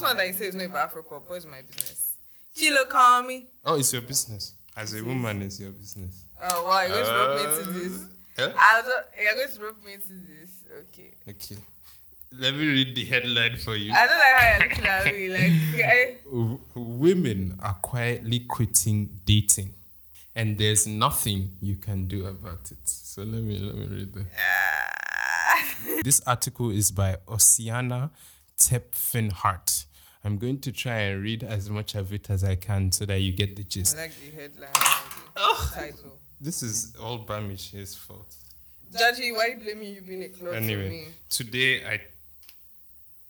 This one that you say is not about Afropop. What's my business? Kilo call me. Oh, it's your business. As a woman, it's your business. Oh, wow, you're going to rope me into Uh, this. eh? I'll you're going to rope me into this. Okay. Okay. Let me read the headline for you. I don't like how you're looking at me. Like, I, W- Women are quietly quitting dating, and there's nothing you can do about it. So let me let me read that. Ah. This article is by Oceana Tepfinhart. I'm going to try and read as much of it as I can so that you get the I gist. like the headline. The title. This is all Bamishi's fault. Djaji, why are you blaming you being a close to me? Anyway, today I.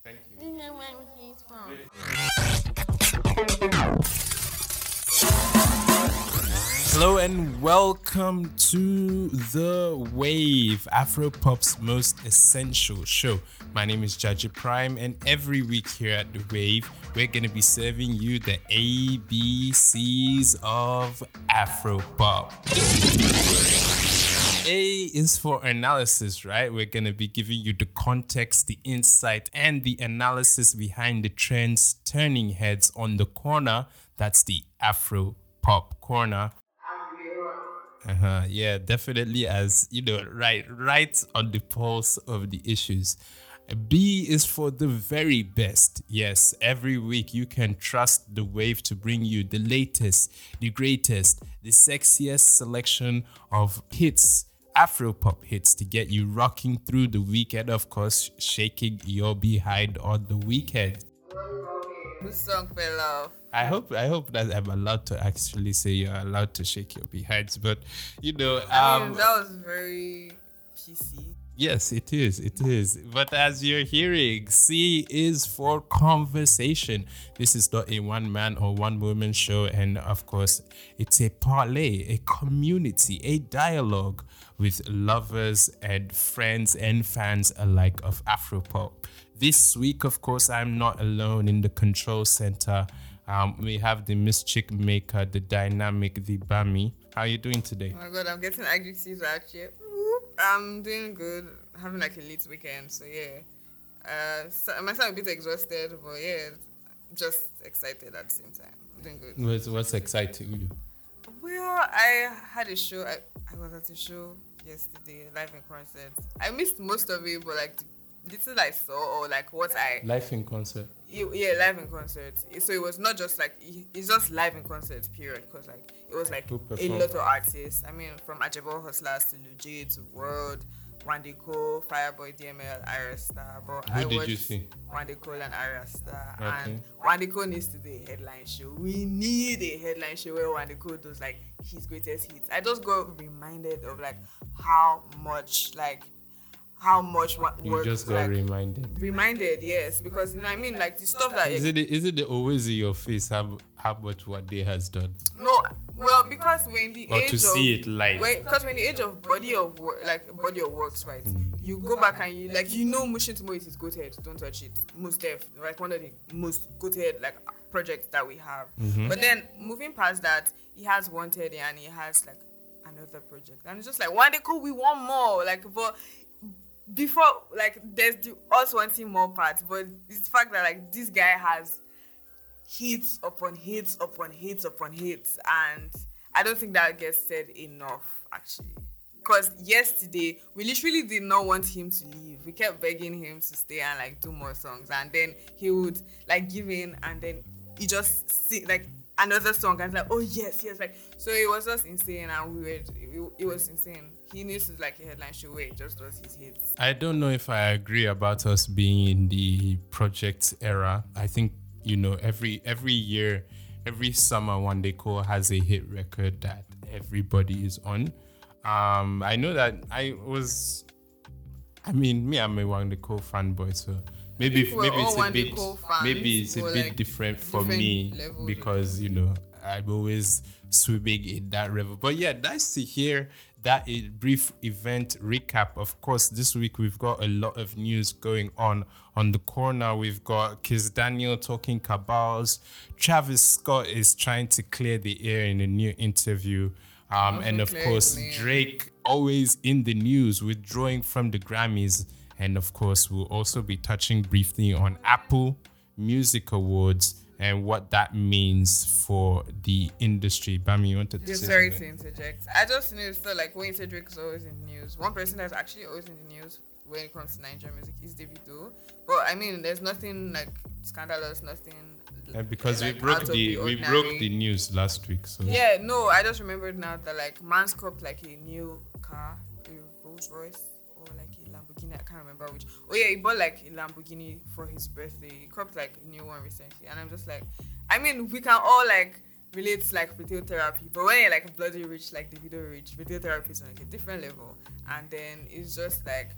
Thank you. Hello and welcome to The Wav, Afropop's most essential show. My name is Djaji Prime, and every week here at The Wav, we're going to be serving you the ABCs of Afropop. A is for analysis, right? We're going to be giving you the context, the insight, and the analysis behind the trends turning heads on the corner. That's the Afro Pop Corner. Uh-huh. Yeah, definitely as you know, right, right on the pulse of the issues. B is for the very best. Yes, every week you can trust the Wav to bring you the latest, the greatest, the sexiest selection of hits, Afropop hits to get you rocking through the weekend. Of course, shaking your behind on the weekend. Whose song fell off? I hope I hope that I'm allowed to actually say you're allowed to shake your behinds, but you know, I um, mean, that was very PC. Yes, it is. It is. But as you're hearing, C is for conversation. This is not a one man or one woman show. And of course, it's a parlay, a community, a dialogue with lovers and friends and fans alike of Afropop. This week, of course, I'm not alone in the control center. Um, we have the mischief maker, the dynamic, the Bamy. How are you doing today? Oh my god, I'm getting adjectives out here. I'm doing good. Having like a late weekend, so yeah. Uh, so, I might sound a bit exhausted, but yeah, just excited at the same time. I'm doing good. What's, what's exciting you? Well, I had a show. I, I was at a show yesterday, live in concert. I missed most of it, but like the little I saw or like what I Life in concert. yeah live in concert. So it was not just like it's just live in concert period because like it was like a lot of artists. I mean from Ajebo Hustlers to Luj to World. Wande Coal, Fireboy, DML, Ayra Starr. But Who I did you see? Wande Coal and Ayra Starr. Okay. And Wande Coal needs to do a headline show. We need a headline show where Wande Coal does like his greatest hits. I just got reminded of like how much like how much what You work just got like, reminded. reminded yes because you know I mean like the stuff that Is it is it the always in your face how how much what they has done? no well because when the Or age to of see it live. because when the age of body of work like body of works right Mm. you go back and you like you know Mushin 2 MoHits is his goated don't touch it most def like one of the most goated like projects that we have Mm-hmm. but then moving past that he has wanted and he has like another project and it's just like Wande Coal we want more like but before like there's the us wanting more parts but it's the fact that like this guy has hits upon hits upon hits upon hits and i don't think that gets said enough actually. Because yesterday we literally did not want him to leave. We kept begging him to stay and like do more songs and then he would like give in and then he just sing like another song and like oh yes yes like so it was just insane and we were it, it was insane he needs to like a headline show where he just does his hits I don't know if I agree about us being in the project era. I think you know every every year, every summer, Wande Coal has a hit record that everybody is on. Um, I know that I was. I mean, me, I'm a Wande Coal fanboy, so maybe maybe it's a bit maybe it's a for, bit different for different me because you know I'm always swimming in that river. But yeah, nice to hear that a brief event recap. Of course, this week we've got a lot of news going on. On the corner, we've got Kizz Daniel talking cabals. Travis Scott is trying to clear the air in a new interview. Um, and of course. Drake always in the news, withdrawing from the Grammys. And of course, we'll also be touching briefly on Apple Music Awards and what that means for the industry. Bamy, you wanted to sorry to something? interject. I just knew so like when Cedric is always in the news. One person that's actually always in the news when it comes to Nigerian music is Davido. But I mean, there's nothing like scandalous, nothing. Uh, because like, we broke of the, we broke the news last week. So Yeah, no, I just remembered now that like Man's copped like a new car, a Rolls Royce or like a Lamborghini. I can't remember which. Oh yeah, he bought like a Lamborghini for his birthday. He copped like a new one recently, and I'm just like, I mean, we can all like relate to like video therapy, but when you're like bloody rich, like the video rich, video therapy is on like a different level, and then it's just like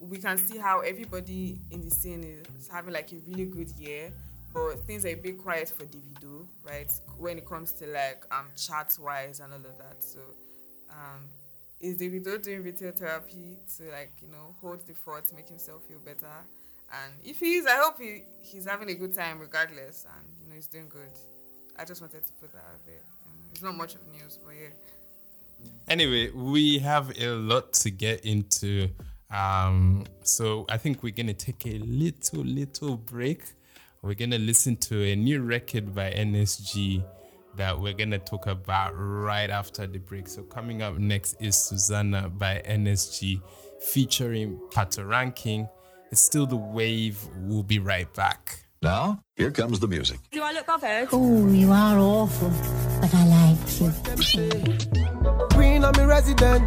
we can see how everybody in the scene is having like a really good year, but things are a bit quiet for Davido, right? When it comes to like um charts wise and all of that. So, um, is Davido doing retail therapy to like you know hold the fort, make himself feel better? And if he is, I hope he, he's having a good time regardless, and you know he's doing good. I just wanted to put that out there. Um, it's not much of news, but yeah. Anyway, we have a lot to get into. Um, so I think we're gonna take a little, little break. We're gonna listen to a new record by NSG that we're gonna talk about right after the break. So coming up next is Suzanna by NSG featuring Patoranking. It's still the Wav. We'll be right back. Now, here comes the music. Do I look bothered? Oh, you are awful, but I like you. Queen of me resident.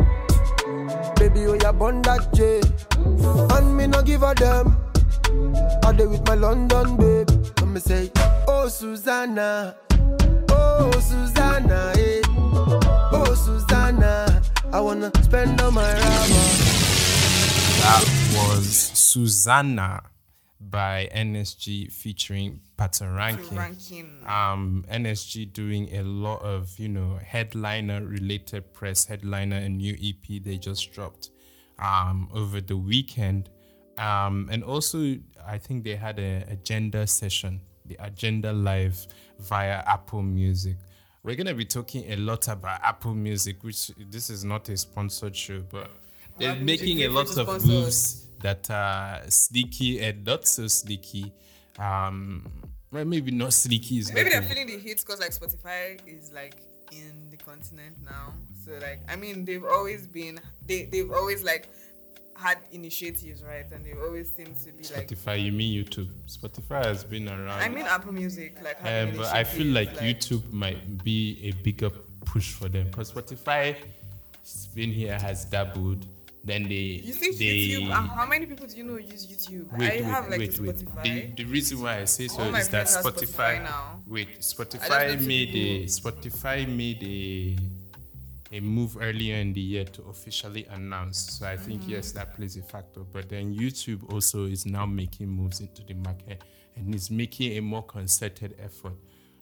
Baby, oh, you born that J. And me no give a damn. I dey with my London babe. Let me say, oh Suzanna, oh Suzanna, eh. Oh Suzanna, I wanna spend all my rubber. That was Suzanna by NSG featuring Patoranking. Ranking. um, NSG doing a lot of you know headliner related press, headliner and new EP they just dropped um, over the weekend, um, and also I think they had a agenda session, the agenda live via Apple Music. We're gonna be talking a lot about Apple Music, which this is not a sponsored show, but they're Apple making a lot of moves that are sneaky and not so sneaky. Um, well, maybe not sneaky is Maybe they're the- feeling the heat because like Spotify is like in the continent now. So like I mean they've always been they they've always like had initiatives, right? And they always seem to be like Spotify, you mean YouTube? Spotify has been around. I mean Apple Music, like um, but I feel like, initiatives, YouTube might be a bigger push for them because Spotify has been here, has dabbled. Then they, You think they YouTube? Uh, how many people do you know use YouTube? wait, I wait, have like wait. Spotify. The, the reason why I say so All is that Spotify. Spotify now. Wait, Spotify made a. Spotify made a a move earlier in the year to officially announce. So I think Mm-hmm. yes, that plays a factor. But then YouTube also is now making moves into the market and is making a more concerted effort.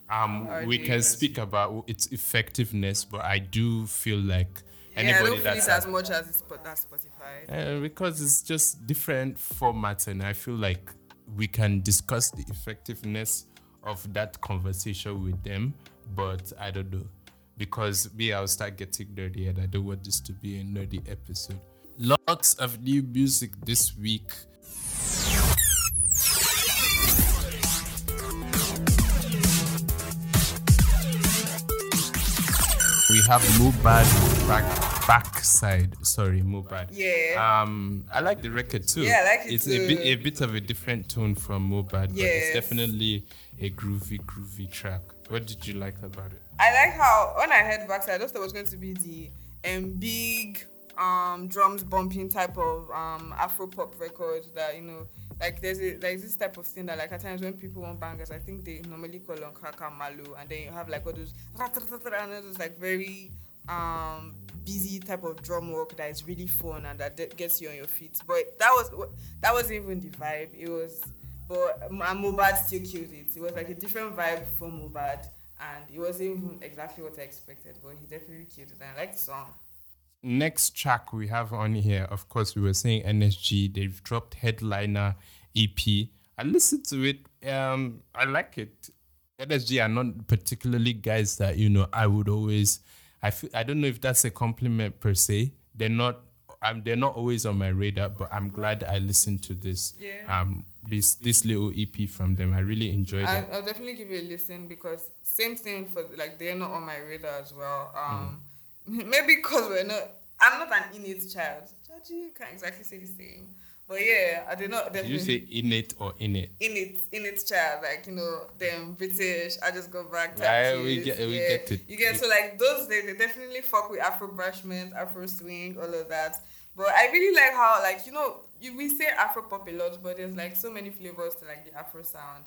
Um, we can speak about its effectiveness, but I do feel like yeah, I anybody don't feel that's it as much as it's as Spotify. uh, because it's just different formats, and I feel like we can discuss the effectiveness of that conversation with them. But I don't know because me, I'll start getting nerdy, and I don't want this to be a nerdy episode. Lots of new music this week. We have Mohbad back backside. Sorry, Mohbad. Yeah. Um, I like the record too. Yeah, I like it It's a bit too. a bit of a different tone from Mohbad, but it's definitely a groovy, groovy track. What did you like about it? I like how when I heard backside, I thought it was going to be the um big um drums bumping type of um Afro pop record that you know like there's a there's this type of thing that like at times when people want bangers, I think they normally call on Kaka Malu and then you have like all those and all those like very um busy type of drum work that is really fun and that de- gets you on your feet. But that was that wasn't even the vibe. It was but Mohbad still killed it. It was like a different vibe from Mohbad, and it wasn't even exactly what I expected. But he definitely killed it, and I like the song. Next track we have on here, of course, we were saying NSG. They've dropped Headliner EP. I listened to it. Um, I like it. NSG are not particularly guys that you know I would always. I feel I don't know if that's a compliment per se. They're not um, they're not always on my radar, but I'm glad I listened to this. Yeah. Um, this this little EP from them. I really enjoyed I, it. I'll definitely give it a listen because same thing for like they're not on my radar as well. Um, Mm. maybe because we're not. I'm not an innate child. Chachi can't exactly say the same, but yeah, I did not. Did you say innate or innate? innate innate child? Like you know, them British. I just go back. Yeah, type we get- we yeah. get it. You get so like those they, they definitely fuck with Afro bashment, Afro swing, all of that. But I really like how like you know you, we say Afro pop a lot, but there's like so many flavors to like the Afro sound,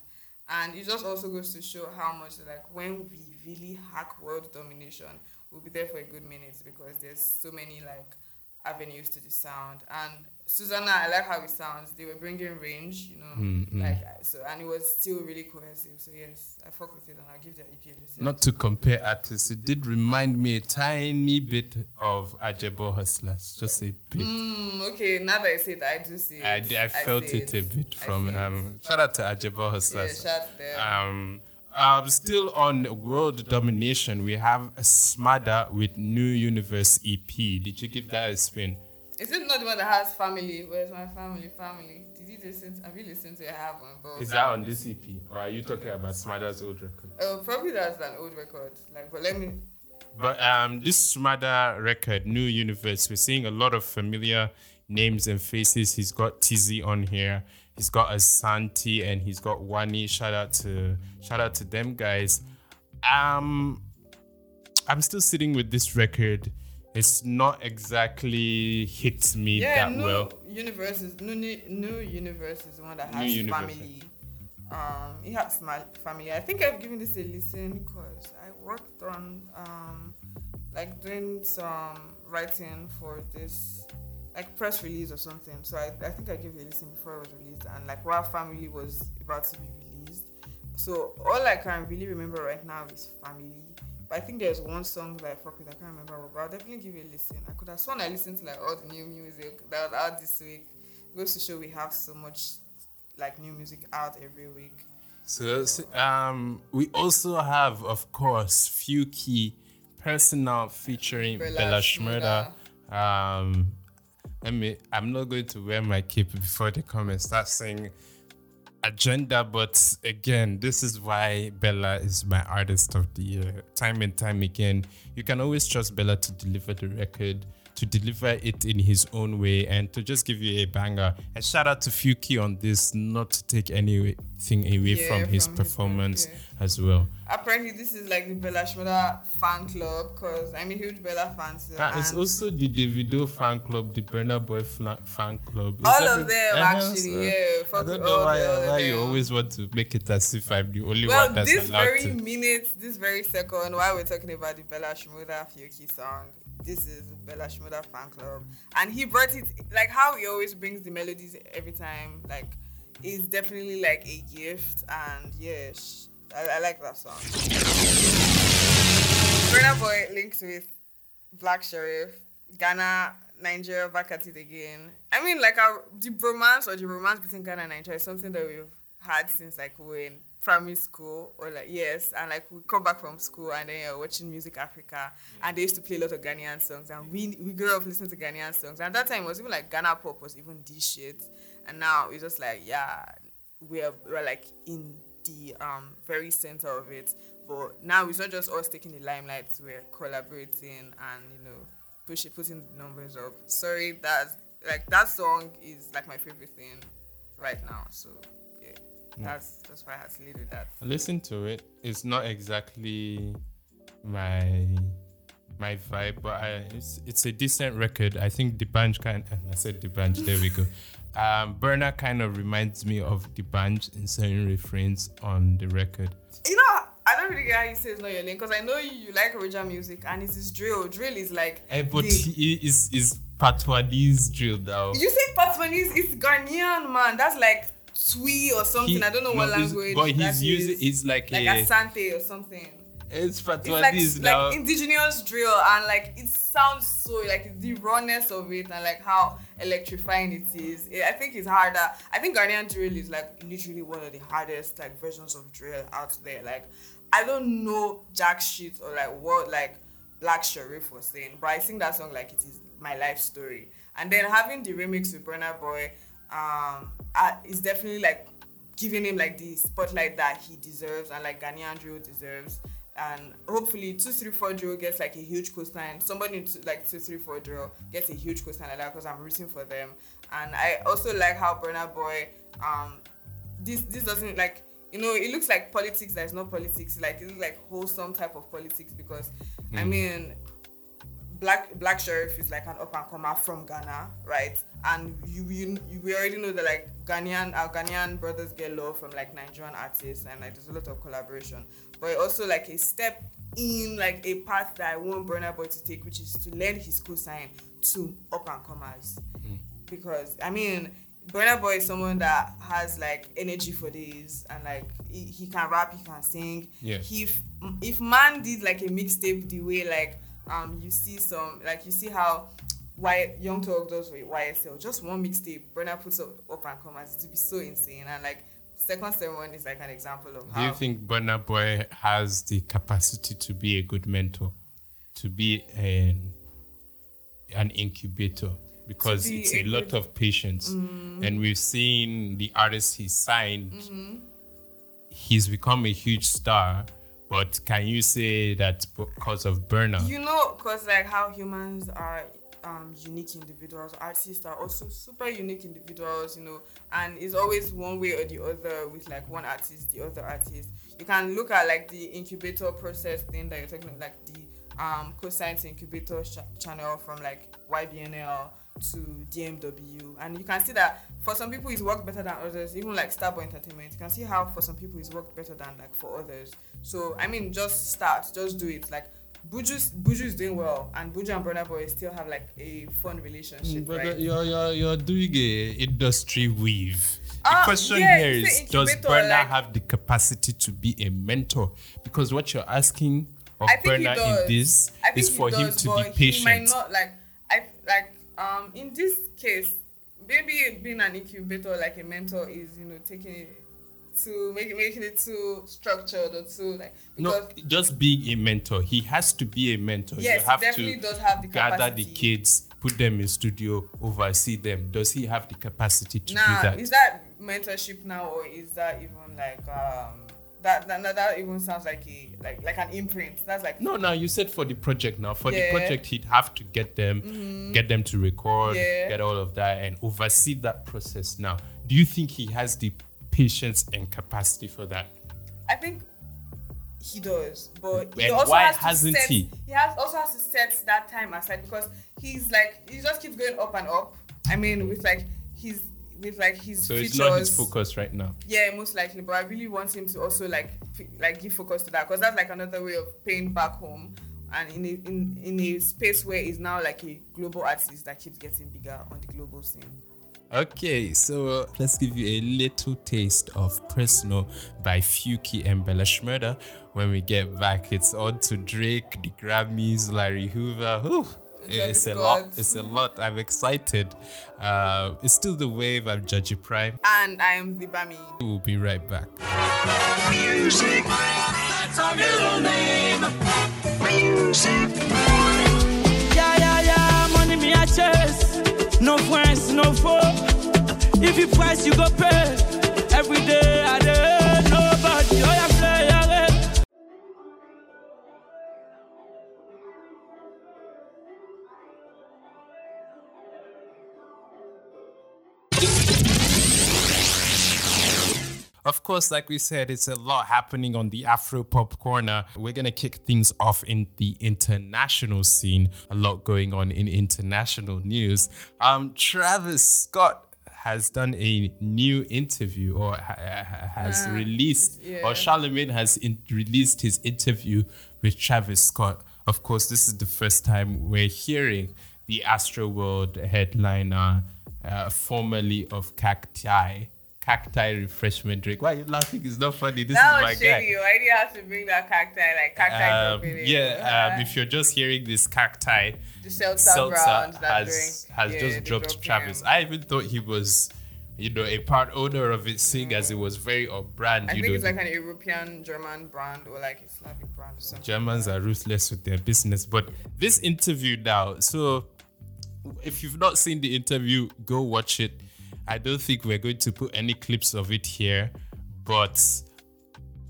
and it just also goes to show how much like when we really hack world domination, we'll be there for a good minute because there's so many like avenues to the sound. And Suzanna, I like how it sounds. They were bringing range, you know, Mm, mm. like so, and it was still really cohesive. So yes, I fuck with it, and I'll give their EP a listen. Not to compare artists, it did remind me a tiny bit of Ajebo Hustlers. Just a bit. Mm, okay, now that I say it, I do see it. I, d- I felt see it a bit from it. um shout out to Ajebo yeah, Hustlers. shout to them. Um, um, still on world domination, we have Smada with New Universe EP. Did you give that a spin? Is it not the one that has family? Where's my family? Family. Did you listen? To, have you listened to it? I haven't. But Is that on this EP, or are you talking about Smada's old record? uh, probably that's an old record. Like, but let me. But um, this Smada record, New Universe, we're seeing a lot of familiar names and faces. He's got Teezee on here. He's got Asante and he's got Wani. Shout out to shout out to them guys. Um, I'm still sitting with this record. It's not exactly hit me Yeah, that new well. universe is new, new new universe is one that has family. Um, it has my family. I think I've given this a listen because I worked on um, like doing some writing for this like press release or something. So I, I think I gave it a listen before it was released, and like while family was about to be released. So all I can really remember right now is family. I think there's one song that I fuck with. I can't remember, but I'll definitely give you a listen. I could have sworn I listened to like all the new music that was out this week. It goes to show we have so much like new music out every week. So um, we also have, of course, Fiokee personal featuring Bella Bella Shmurda. Um, let me. I'm not going to wear my cape before they come and start saying agenda, but again, this is why Bella is my artist of the year. Time and time again, you can always trust Bella to deliver the record, to deliver it in his own way, and to just give you a banger. And shout out to Fiokee on this, not to take anything away Yeah, from his from his performance work, as well. Apparently, this is like the Bella Shmurda fan club because I'm a huge Bella fan. So, Ah, it's also the Davido fan club, the Burna Boy fla- fan club. It's all of them actually. Yeah, I don't know why, why you always want to make it as if I'm the only Well, one that's allowed to. Well, this very minute, this very second, while we're talking about the Bella Shmurda Fiokee song, this is Bella Shmurda fan club, and he brought it like how he always brings the melodies every time. Like, it's definitely like a gift, and yeah, I, I like that song. Burna Boy linked with Black Sherif, Ghana, Nigeria back at it again. I mean, like our, the bromance or the romance between Ghana and Nigeria is something that we've had since like in primary school or like yes, and like we come back from school and then you're watching Music Africa. And they used to play a lot of Ghanaian songs. And we we grew up listening to Ghanaian songs. And at that time it was even like Ghana pop was even this shit. And now it's just like yeah we're we're like in the um very center of it. But now it's not just us taking the limelight we're collaborating and you know push it putting the numbers up. Sorry that like that song is like my favorite thing right now so that's that's why i had to lead with that Listen to it. It's not exactly my my vibe, but I, it's it's a decent record. I think the band kind. I said the band. There we go. Um, Burna kind of reminds me of the band in certain refrains on the record. you know i don't really get how you say it's not your lane because i know you, you like original music and it is drill drill is like Eh, but the- he is is Patois drill now. you say Patwanese, it's Ghanaian man that's like Twi or something. He- i don't know no, what language But he's using it's like, like a asante or something. It's it's like, now. like indigenous drill and like it sounds so like the rawness of it and like how electrifying it is. Eh, i think it's harder. I think ghanaian drill is like literally one of the hardest like versions of drill out there. Like i don't know jack shit or like what like Black Sherif was saying but i sing that song like it is my life story. And then having the remix with Burna Boy um, is definitely like giving him like the spotlight that he deserves and like Ghanaian drill deserves. And hopefully, two three four drill gets like a huge coastline. Somebody to, like two three four drill gets a huge coastline like that because I'm rooting for them. And I also like how Burna Boy, um, this this doesn't like you know it looks like politics that is not politics. Like it's like wholesome type of politics because I mean Black Black Sherif is like an up and comer from Ghana, right? And you, you, you we already know that like Ghanaian our Ghanaian brothers get love from like Nigerian artists and like there's a lot of collaboration. But also like a step in like a path that I want Burna Boy to take, which is to lend his cosign to up and comers. Hmm. Because I mean Burna Boy is someone that has like energy for days and like he, he can rap, he can sing. He if if man did like a mixtape the way like um you see some like you see how why Young Thug does with YSL just one mixtape Burna puts up up and comers to be so insane. And like second ceremony is like an example of Do how you think Burna Boy has the capacity to be a good mentor, to be an an incubator? Because be it's a a lot of patience, and we've seen the artists he signed. He's become a huge star, but can you say that because of Burna? you know because like how humans are um unique individuals artists are also super unique individuals you know and it's always one way or the other with like one artist the other artist you can look at like the incubator process thing that you're talking about like the um co-science incubator ch- channel from like ybnl to dmw and you can see that for some people it's worked better than others even like starboy entertainment you can see how for some people it's worked better than like for others so i mean just start just do it like Buju's Buju is doing well, and Buju and Burna Boy still have like a fun relationship, But right? you're, you're, you're doing a industry weave. The Ah, question yeah, here is Does Burna like- have the capacity to be a mentor? Because what you're asking of Burna in this is for him to be He might patient. not like I like um in this case, maybe being an incubator like a mentor is you know taking it to make making it too structured or too like No, just being a mentor. He has to be a mentor. Yes, you have he definitely to does have the capacity. gather capacity. the kids, put them in studio, oversee them. Does he have the capacity to now do that? is that mentorship now or is that even like um that that, that, even sounds like a like like an imprint that's like No, now you said for the project. Now for the Yeah. Mm-hmm. project, he'd have to get them, get them to record, Yeah. get all of that, and oversee that process. Now, do you think he has the patience and capacity for that? I think he does, but he And also why has to hasn't set, he? He has also has to set that time aside because he's like he just keeps going up and up. I mean, with like his with like his So features. it's not his focus right now. Yeah, most likely. But I really want him to also like f- like give focus to that because that's like another way of paying back home. And in a, in in a space where he's now like a global artist that keeps getting bigger on the global scene. Okay, so uh, let's give you a little taste of Personal by Fiokee and Bella Shmurda. When we get back, it's on to Drake, the Grammys, Larry Hoover. Whew, it's a lot. It's a lot. I'm excited. Uh, it's still the Wav. I'm Djaji Prime. And I am the Bamy. We'll be right back. Music. That's our middle name. Music. Yeah, yeah, yeah, money me a chase. No friends, no foe. If you price, you go pay. Every day I day, Of course, like we said, it's a lot happening on the Afro Pop Corner. We're going to kick things off in the international scene. A lot going on in international news. Um, Travis Scott has done a new interview or ha- ha- has released, or Charlemagne has in- released his interview with Travis Scott. Of course, this is the first time we're hearing the Astroworld headliner, uh, formerly of Cacti cacti refreshment drink. Why are you laughing? It's not funny. This That is my shady. guy. Why do you have to bring that cacti like cacti Um, yeah, um, if you're just hearing this cacti, the seltzer, Seltzer brand has has Yeah, just dropped dropped Travis. I even thought he was, you know, a part owner of it, seeing as it was very on brand. I think know, it's like an European German brand or like a Slavic brand or something. Germans are ruthless with their business. But this interview now, so if you've not seen the interview, go watch it. I don't think we're going to put any clips of it here, but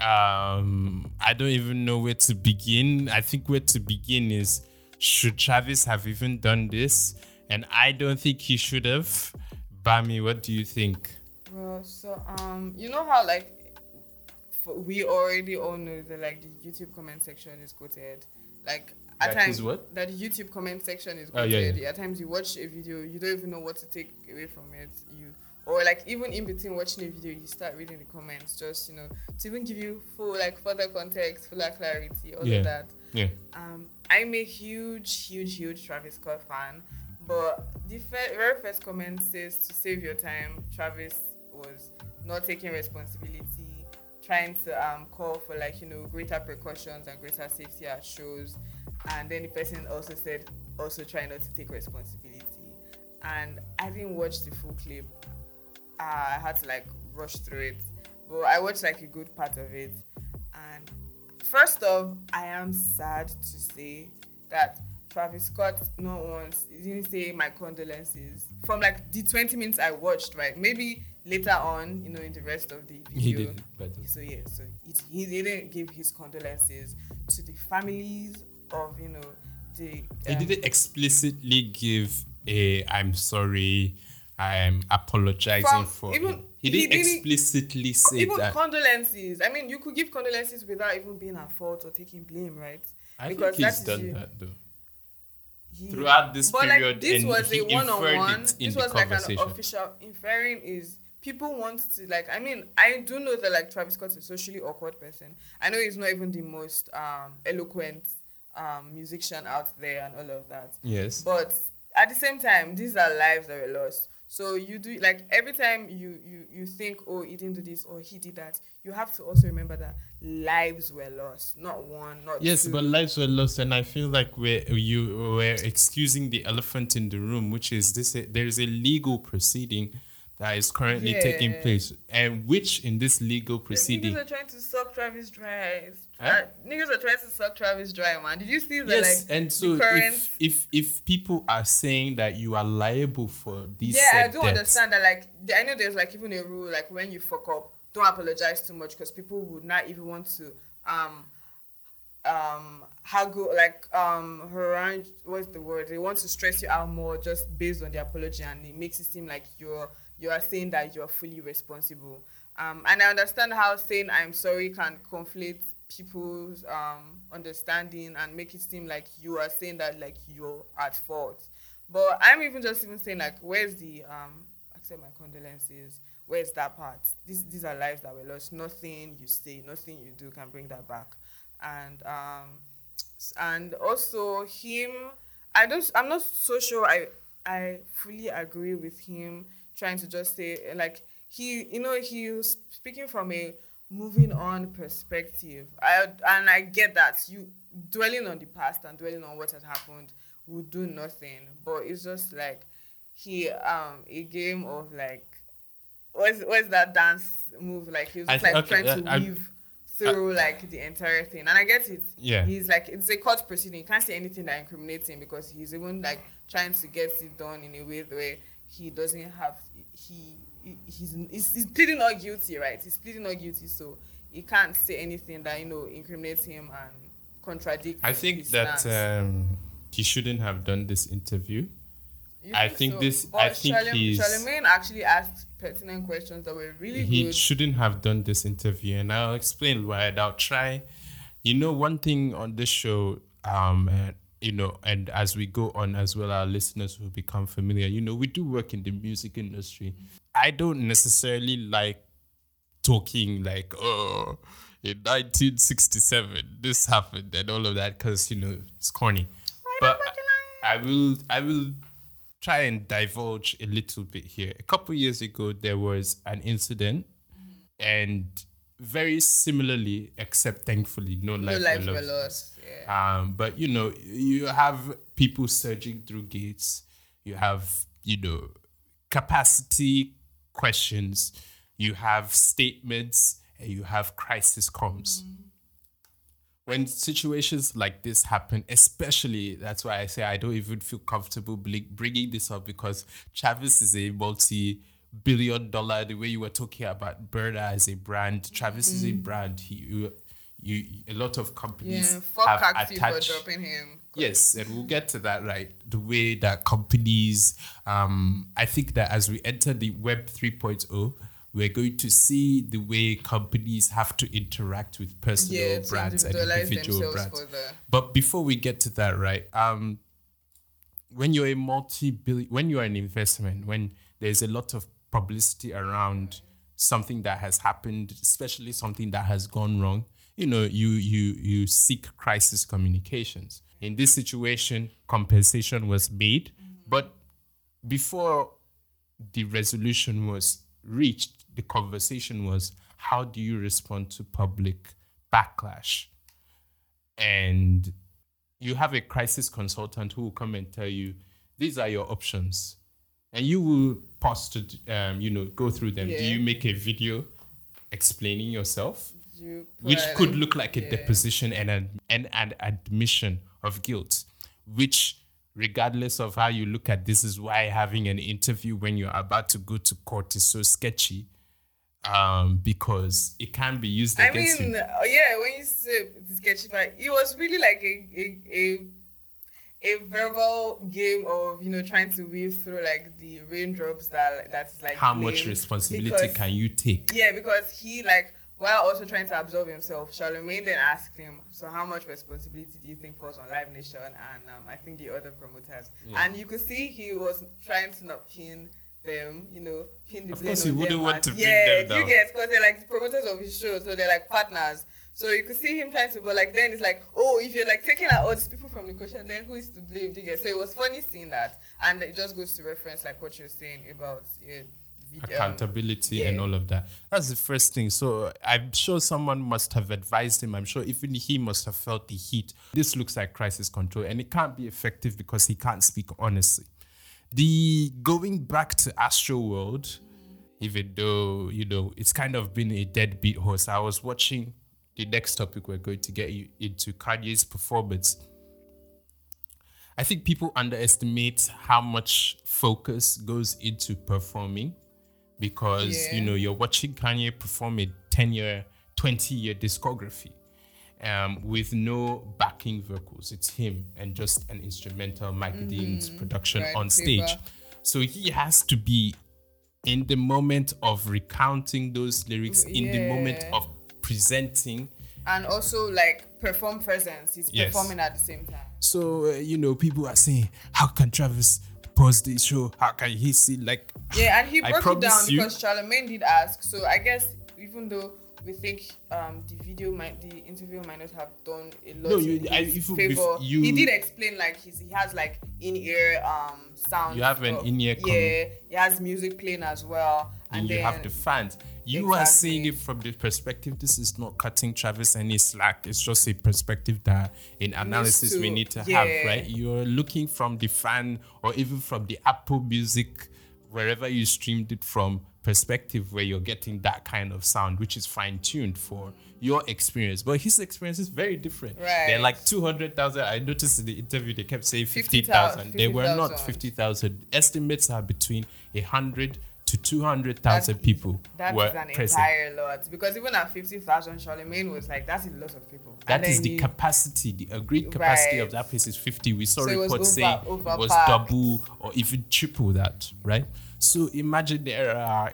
um, I don't even know where to begin. I think where to begin is should Travis have even done this? And I don't think he should have. Bamy, what do you think? Well, so um, you know how like we already all know that like the YouTube comment section is quoted. Like at times what? that YouTube comment section is Oh, goated. yeah, At times you watch a video, you don't even know what to take away from it. You or like even in between watching a video, you start reading the comments just you know to even give you full like further context, fuller clarity, all Yeah. of that. Yeah. Um, I'm a huge, huge, huge Travis Scott fan, but the very first comment says to save your time, Travis was not taking responsibility, trying to um, call for like you know greater precautions and greater safety at shows, and then the person also said also try not to take responsibility, and I didn't watch the full clip. Uh, I had to like rush through it, but I watched like a good part of it, and First off, I am sad to say that Travis Scott not once he didn't say my condolences from like the 20 minutes I watched, right? Maybe later on, you know, in the rest of the video. He did better. So yeah, so it, he didn't give his condolences to the families of you know the. He um, didn't explicitly give a I'm sorry, I'm apologizing for even- He he didn't didn't- explicitly say even that. condolences. I mean, you could give condolences without even being at fault or taking blame, right? I because think he's done you. that though. He- Throughout this but period, like this and was he a one-on-one. inferred it in This was like an official inferring is people want to like. I mean, I do know that like Travis Scott is a socially awkward person. I know he's not even the most um, eloquent um, musician out there and all of that. Yes. But at the same time, these are lives that were lost. So you do like every time you you you think, oh, he didn't do this or he did that. You have to also remember that lives were lost, not one, not Yes, two. but lives were lost, and I feel like we're you were excusing the elephant in the room, which is this: there is a legal proceeding that is currently taking place, and which in this legal proceeding, Niggas are trying to suck Travis dry. Huh? Uh, niggas are trying to suck Travis dry, man. Did you see the yes, like and so current? if if if people are saying that you are liable for these, yeah, I do debts, understand that. Like, I know there's like even a rule like when you fuck up, don't apologize too much because people would not even want to um um haggle like um harangue what's the word they want to stress you out more just based on the apology and it makes it seem like you're you are saying that you're fully responsible. Um and i understand how saying i'm sorry can conflate people's um understanding and make it seem like you are saying that like you're at fault. But i'm even just even saying like where's the um accept my condolences where's that part? These these are lives that were lost. Nothing you say nothing you do can bring that back. And um and also him i don't i'm not so sure i i fully agree with him trying to just say like he you know he was speaking from a moving on perspective. I and i get that you dwelling on the past and dwelling on what had happened will do nothing. But it's just like he um a game of like what's what's that dance move? Like he was th- like okay, trying to uh, I- weave through like the entire thing. And i get it. Yeah. he's like it's a court proceeding. You can't say anything that incriminates him because he's even like trying to get it done in a way. where he doesn't have he, he he's, he's he's pleading not guilty right he's pleading not guilty so he can't say anything that you know incriminates him and contradicts I think that um, he shouldn't have done this interview. You I think this- But I think Charlem- he's- Charlemagne actually asked pertinent questions that were really he good. shouldn't have done this interview and i'll explain why and i'll try you know one thing on this show um you know and as we go on as well our listeners will become familiar. You know we do work in the music industry. I don't necessarily like talking like oh in 1967 this happened and all of that because you know it's corny. But I will I will try and divulge a little bit here. A couple years ago, there was an incident, and very similarly, except thankfully, no, no life were lost. lost. Yeah. Um, but you know, you have people surging through gates. You have you know capacity questions. You have statements, and you have crisis comes. when situations like this happen, especially that's why I say I don't even feel comfortable bringing this up because Travis is a multi billion dollar the way you were talking about Burna as a brand Travis is a brand he you, you a lot of companies Yeah, have attached dropping him. Yes, and we'll get to that right. The way that companies, um, I think that as we enter the Web 3.0, we're going to see the way companies have to interact with personal Yeah, brands and individual brands. But before we get to that, right? Um, when you're a multi-billion, when you're an investment, when there's a lot of publicity around something that has happened, especially something that has gone wrong, you know, you you you seek crisis communications. In this situation, compensation was made, but before the resolution was reached, the conversation was how do you respond to public backlash? And you have a crisis consultant who will come and tell you these are your options and you will pause to um, you know go through them. Do you make a video explaining yourself? You which could look like a yeah. deposition and an, and an admission of guilt which regardless of how you look at this is why having an interview when you're about to go to court is so sketchy um because it can be used I against mean, you uh, yeah, when you say sketchy, but it was really like a, a a a verbal game of you know trying to weave through like the raindrops that that's like how much responsibility because- can you take Yeah, because he like while also trying to absolve himself, Charlemagne then asked him, "So how much responsibility do you think falls on Live Nation and um, I think the other promoters?" And you could see he was trying to not pin them, you know, pin the Of blame course he wouldn't want to yeah, them down. you get because they're like the promoters of his show, so they're like partners. So you could see him trying to, but like then it's like, oh, if you're like taking out all these people from the question, then who is to blame? Do you get? So it was funny seeing that, and it just goes to reference like what you're saying about yeah, video, um, accountability and yeah. all of that. That's the first thing. So I'm sure someone must have advised him. I'm sure even he must have felt the heat. This looks like crisis control, and it can't be effective because he can't speak honestly. The going back to Astroworld, even though you know it's kind of been a deadbeat horse. I was watching the next topic we're going to get you into Kanye's performance. I think people underestimate how much focus goes into performing because Yeah. you know you're watching Kanye perform a 10 year, 20 year discography um, with no backing vocals. It's him and just an instrumental Mike Dean's production Right, on stage. paper. So he has to be in the moment of recounting those lyrics, in the moment of presenting and also like perform presence. He's Yes. performing at the same time. So uh, you know, people are saying, "How can Travis pause the show? How can he see?" Like, Yeah, and he broke it down you- because Charlemagne did ask. So I guess even though we think um, the video might, the interview might not have done a lot No, in you- I- if you- favor. you- he did explain like he's, he has like in ear um sound. You have an in-ear Yeah, he has music playing as well, and, and you then have the fans. You are seeing it from the perspective. This is not cutting Travis any slack. It's just a perspective that, in analysis, we need to yeah. have. Right? You're looking from the fan, or even from the Apple Music, wherever you streamed it from, perspective where you're getting that kind of sound, which is fine tuned for your experience. But his experience is very different. Right. They're like 200,000. I noticed in the interview they kept saying 50,000. 50,000. They were not 50,000. 50,000. Estimates are between 100 to 200,000 people That were is an present. entire lot because even at fifty thousand, Charlemagne was like, "That's a lot of people." That is the you- capacity, the agreed capacity of that place is 50. We saw So reports over- saying it was double or even triple that, right? So imagine there are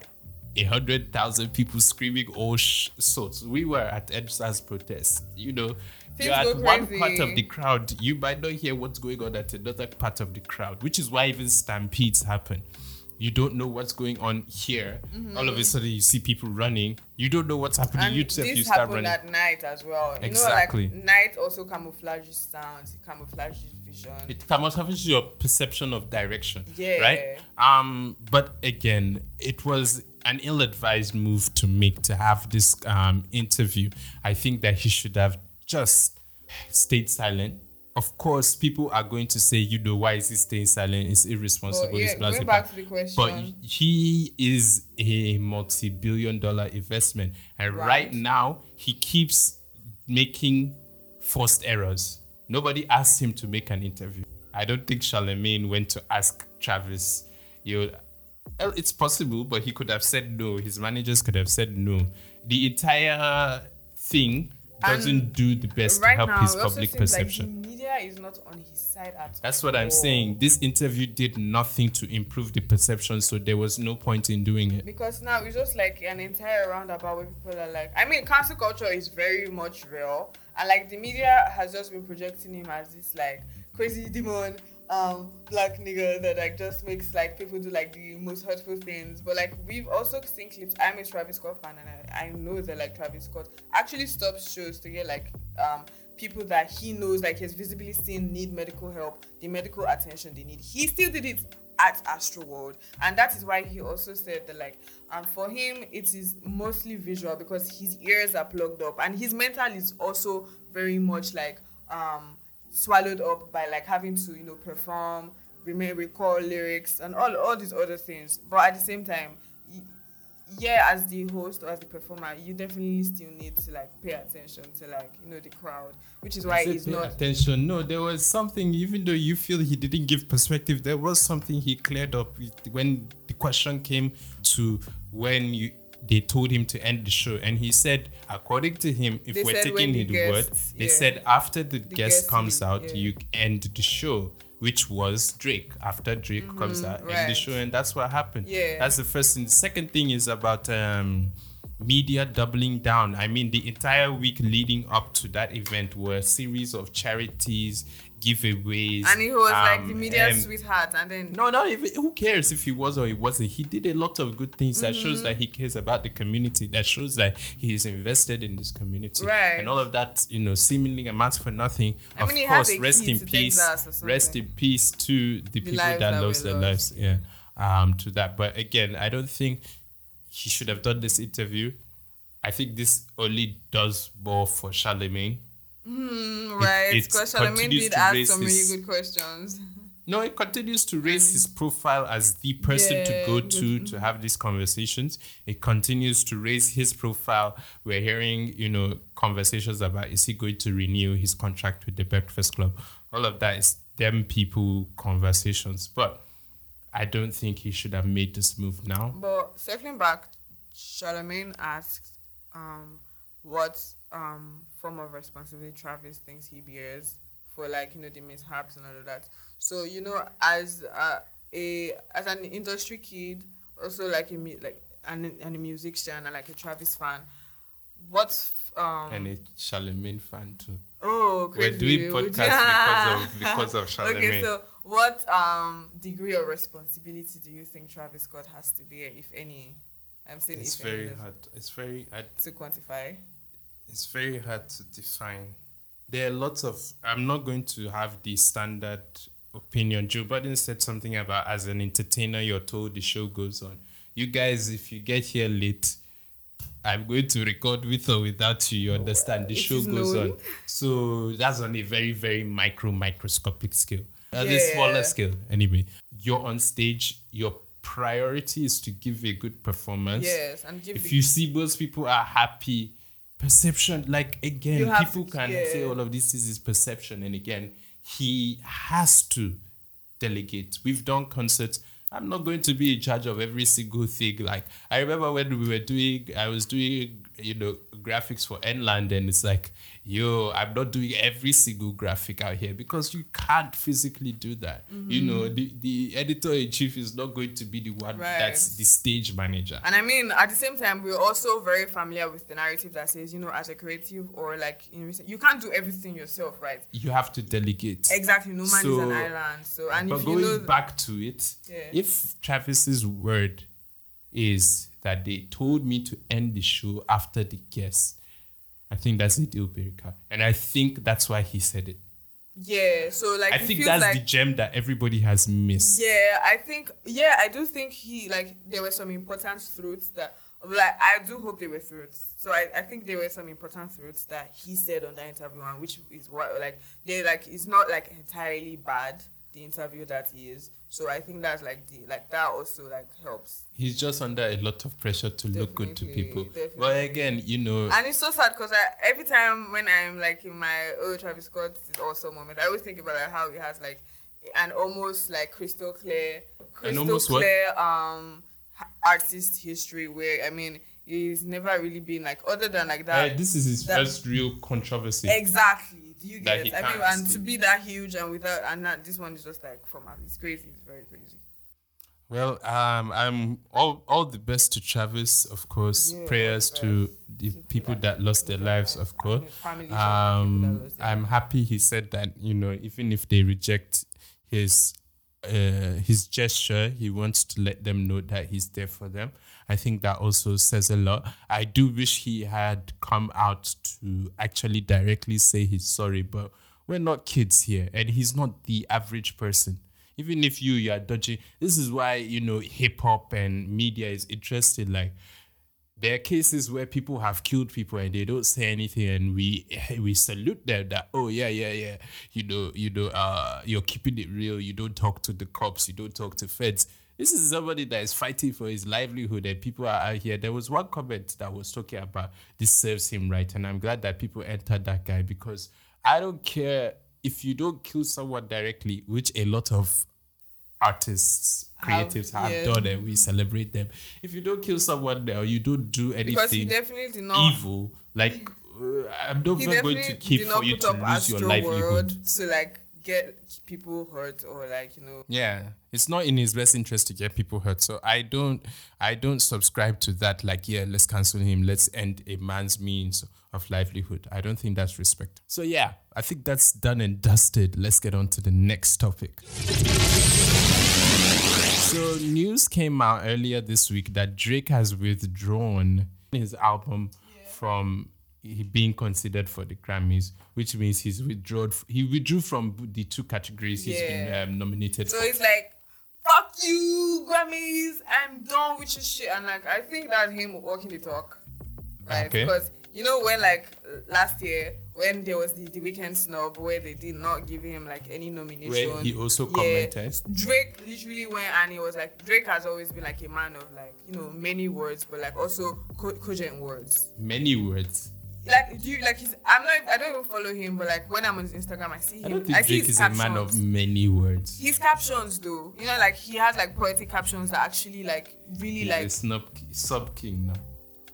a hundred thousand people screaming all sh- sorts. We were at EndSARS protest, you know. Things You're at one crazy. part of the crowd, you might not hear what's going on at another part of the crowd, which is why even stampedes happen. You don't know what's going on here. Mm-hmm. All of a sudden, you see people running. You don't know what's happening. and you yourself, this you start happened running. at night as well. Exactly. You know, like night also camouflages sounds, it camouflages it camouflages your perception of direction Yeah. right um but again it was an ill-advised move to make to have this um interview i think that he should have just stayed silent of course people are going to say you know why is he staying silent it's irresponsible But yeah, it's going back to the question. but he is a multi-billion dollar investment and right, Right. now he keeps making forced errors. Nobody asked him to make an interview. I don't think Charlemagne went to ask Travis, you well, it's possible, but he could have said no. His managers could have said no. The entire thing doesn't do the best to help now, his public perception. Like the media is not on his side at That's what I'm saying. This interview did nothing to improve the perception, so there was no point in doing it. Because now it's just like an entire roundabout where people are like, I mean, cancel culture is very much real, and like the media has just been projecting him as this like crazy demon, um, black nigga that like just makes like people do like the most hurtful things. But like we've also seen clips. I'm a Travis Scott fan, and I, I know that like Travis Scott actually stops shows to get like um people that he knows like he's visibly seen need medical help, the medical attention they need. He still did it at Astroworld, and that is why he also said that like um for him it is mostly visual because his ears are plugged up and his mental is also very much like um swallowed up by like having to you know perform, remember recall lyrics and all all these other things. But at the same time, yeah, as the host or as the performer, you definitely still need to like pay attention to like you know the crowd, which is why it's not attention. No, there was something. Even though you feel he didn't give perspective, there was something he cleared up with- when the question came to when you they told him to end the show, and he said, according to him, if They we're taking the his word, they yeah. said after the, guest guests comes out, yeah. you end the show. Which was Drake. After Drake comes out, end the Mm-hmm, show, and that's what happened. Yeah. That's the first thing. The second thing is about um, media doubling down. I mean, the entire week leading up to that event were a series of charities, giveaways. and he was like um, the media um, sweetheart, and then No, no. If, who cares if he was or he wasn't? He did a lot of good things that shows Mm-hmm. that he cares about the community. That shows that he is invested in this community. Right. And all of that, you know, seemingly amounts for nothing. I of mean, course, rest in peace. Rest in peace to the, people that that lost their lives. Yeah. Um, to that. But again, I don't think he should have done this interview. I think this only does more for Charlemagne. Right, it because Charlemagne continues did to ask some really his- good questions. No, it continues to raise his profile as the person to Yeah, go good. to to have these conversations. It continues to raise his profile. We're hearing, you know, conversations about is he going to renew his contract with the Breakfast Club? All of that is them people conversations. But I don't think he should have made this move now. But circling back, Charlemagne asked um, what um, form of responsibility Travis thinks he bears for like you know the mishaps and all of that. So you know, as uh, a as an industry kid, also like a like and, and a musician and like a Travis fan, what um And a Charlemagne fan too. oh okay. We're crazy. doing podcasts you- because of because of Charlemagne. Okay, so what um degree of responsibility do you think Travis Scott has to bear, if any? I'm saying it's if very hard. It's very hard to quantify. It's very hard to define. There are lots of. I'm not going to have the standard opinion. Joe Budden said something about as an entertainer, you're told the show goes on. You guys, if you get here late, I'm going to record with or without you. You understand? The show goes known. on. So that's on a very, very micro, microscopic scale. At a smaller scale, anyway. You're on stage. Your priority is to give a good performance Yes, and give if the- you see most people are happy perception like again people to- can yeah. say all of this is his perception and again he has to delegate. We've done concerts. I'm not going to be in charge of every single thing. Like i remember when we were doing i was doing you know graphics for Enland and it's like yo i'm not doing every single graphic out here because you can't physically do that you Mm-hmm. know the, the editor-in-chief is not going to be the one Right. that's the stage manager And I mean, at the same time, we're also very familiar with the narrative that says, you know, as a creative or like you know, you can't do everything yourself, right? you have to delegate. Exactly. No man is an island. So and but if you going know, back to it, Yeah. if Travis's word is that they told me to end the show after the guest, I think that's a deal breaker. And I think that's why he said it. yeah. So like, I think that's like, the gem that everybody has missed. Yeah, I think yeah, I do think he like there were some important truths that like I do hope they were truths. So I, I think there were some important truths that he said on that interview and which is what like they like it's not like entirely bad. The interview that he is. So I think that's like the like that also like helps. He's just under a lot of pressure to look good to Definitely, people. But again, you know, And it's so sad because every time when I'm like in my oh Travis Scott is awesome moment, I always think about like how he has like an almost like crystal clear, crystal almost what? clear um artist history where I mean he's never really been like other than like that. uh, this is his that- first real controversy. Exactly. Do you get it? I mean, and to be that huge and without and not, this one is just like from out. It's crazy. It's very crazy. Well, um, I'm all all the best to Travis, of course. Yeah, Prayers to the To people like that lost their lives, of course. and his family, some people Um, that lost their I'm happy he said that. You know, even if they reject his uh, his gesture, he wants to let them know that he's there for them. I think that also says a lot. I do wish he had come out to actually directly say he's sorry, but we're not kids here, and he's not the average person. Even if you you are dodging, this is why you know hip hop and media is interested. Like there are cases where people have killed people and they don't say anything and we we salute them that oh yeah yeah yeah. You know you know uh you're keeping it real. You don't talk to the cops. You don't talk to feds. This is somebody that is fighting for his livelihood and people are out here. There was one comment that was talking about this serves him right and i'm glad that people entered that guy because i don't care if you don't kill someone directly which a lot of artists creatives have yeah. done and we celebrate them. If you don't kill someone or you don't do Because he anything definitely not. evil. Like uh, i'm not He even going to definitely keep did for not you put to up lose your Astro livelihood. World to like get people hurt or like you know. yeah. It's not in his best interest to get people hurt. So i don't i don't subscribe to that like yeah let's cancel him. Let's end a man's means of livelihood. I don't think that's respect. So yeah i think that's done and dusted. Let's get on to the next topic so news came out earlier this week that drake has withdrawn his album from being considered for the grammys which means he's withdrawn he withdrew from the two categories he's been um, nominated So for it's like, fuck you, Grammys. I'm done with your shit. And like, I think that him walking the talk, right? Okay. Because you know when like last year when there was the the Weeknd snub where they did not give him like any nomination. Where he also Yeah. commented. Drake literally went and he was like, Drake has always been like a man of like you know many words, but like also co- cogent words. many words Like, do you like his? I'm not. I don't even follow him, but like when I'm on his Instagram, I see him. i don't think see drake is a man of many words His captions, though, you know, like he has like poetic captions that actually like really he's like. a snub sub king now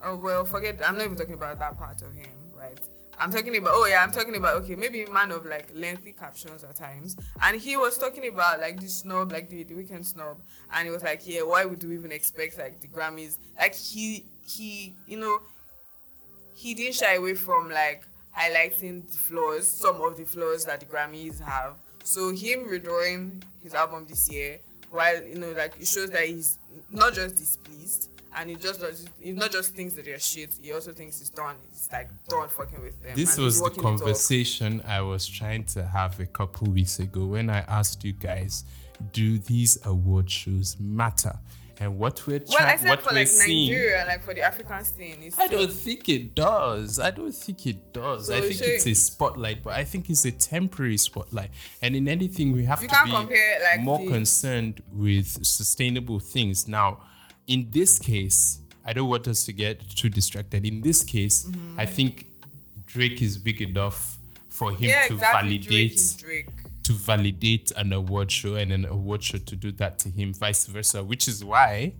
Oh well, forget. I'm not even talking about that part of him, right? I'm talking about. Oh yeah, I'm talking about. Okay, maybe man of like lengthy captions at times, and he was talking about like the snub, like the the Weeknd snub, and he was like, yeah, why would we even expect like the Grammys? Like he he, you know, he didn't shy away from like highlighting the flaws, some of the flaws that the Grammys have. So him withdrawing his album this year, while you know, like it shows that he's not just displeased, and he just does, he not just thinks that they're shit. He also thinks he's done. He's like done fucking with them. This was the conversation I was trying to have a couple weeks ago when I asked you guys, do these award shows matter? And what we're Well, I trying, said what for we're like seeing. Nigeria, like for the African scene, it's I don't think it does. I don't think it does. I think it's a spotlight, but I think it's a temporary spotlight. And in anything, we have You to be compare, like, more the- concerned with sustainable things. Now, in this case, I don't want us to get too distracted. In this case, Mm-hmm. I think Drake is big enough for him yeah, to exactly. Validate is Drake. to validate an award show and an award show to do that to him, vice versa, which is why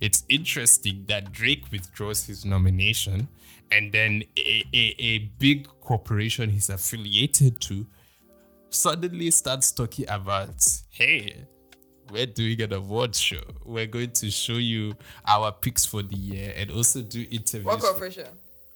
it's interesting that Drake withdraws his nomination and then a, a, a big corporation he's affiliated to suddenly starts talking about, hey, we're doing an award show. We're going to show you our picks for the year and also do interviews. What corporation?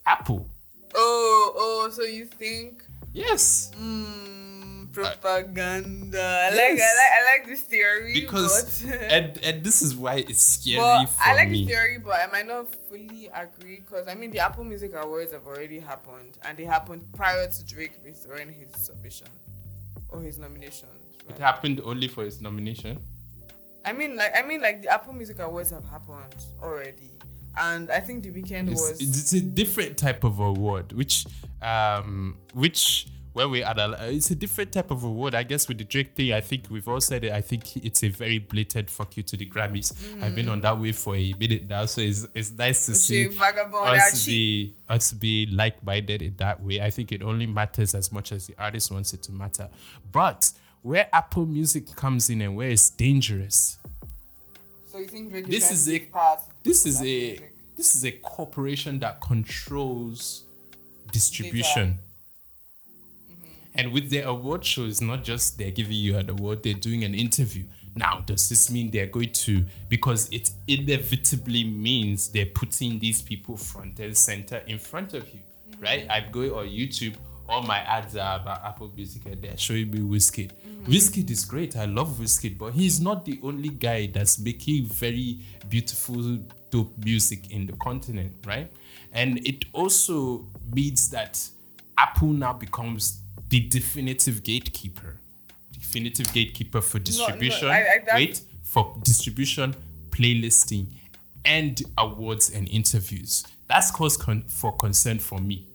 Apple. Oh, oh, so you think Yes. mm, propaganda? I like, I like, I like this theory Because but, and and this is why it's scary but for I like me. the theory, but I might not fully agree because I mean the Apple Music Awards have already happened, and they happened prior to Drake withdrawing his submission or his nomination. It happened only for his nomination. I mean, like, I mean, like the Apple Music Awards have happened already, and I think the Weeknd It's, was. it's a different type of award, which um which where we are, it's a different type of award. I guess with the Drake thing, I think we've all said it. I think it's a very blatant fuck you to the Grammys. I've been on that way for a minute now, so it's it's nice to see us be us be like minded in that way. I think it only matters as much as the artist wants it to matter. But where Apple Music comes in and where it's dangerous, So you think This is a- this is a music? this is a corporation that controls distribution. Mm-hmm. And with their award show, it's not just they're giving you an award, they're doing an interview. Now, does this mean they're going to, because it inevitably means they're putting these people front and center in front of you, right? I'm going on YouTube, all my ads are about Apple Music and they're showing me Wizkid is great, I love Wizkid, but he's not the only guy that's making very beautiful, dope music in the continent, right? And it also means that Apple now becomes the definitive gatekeeper. Definitive gatekeeper for distribution. I- I- wait, for distribution, playlisting, and awards and interviews. That's cause con- for concern for me.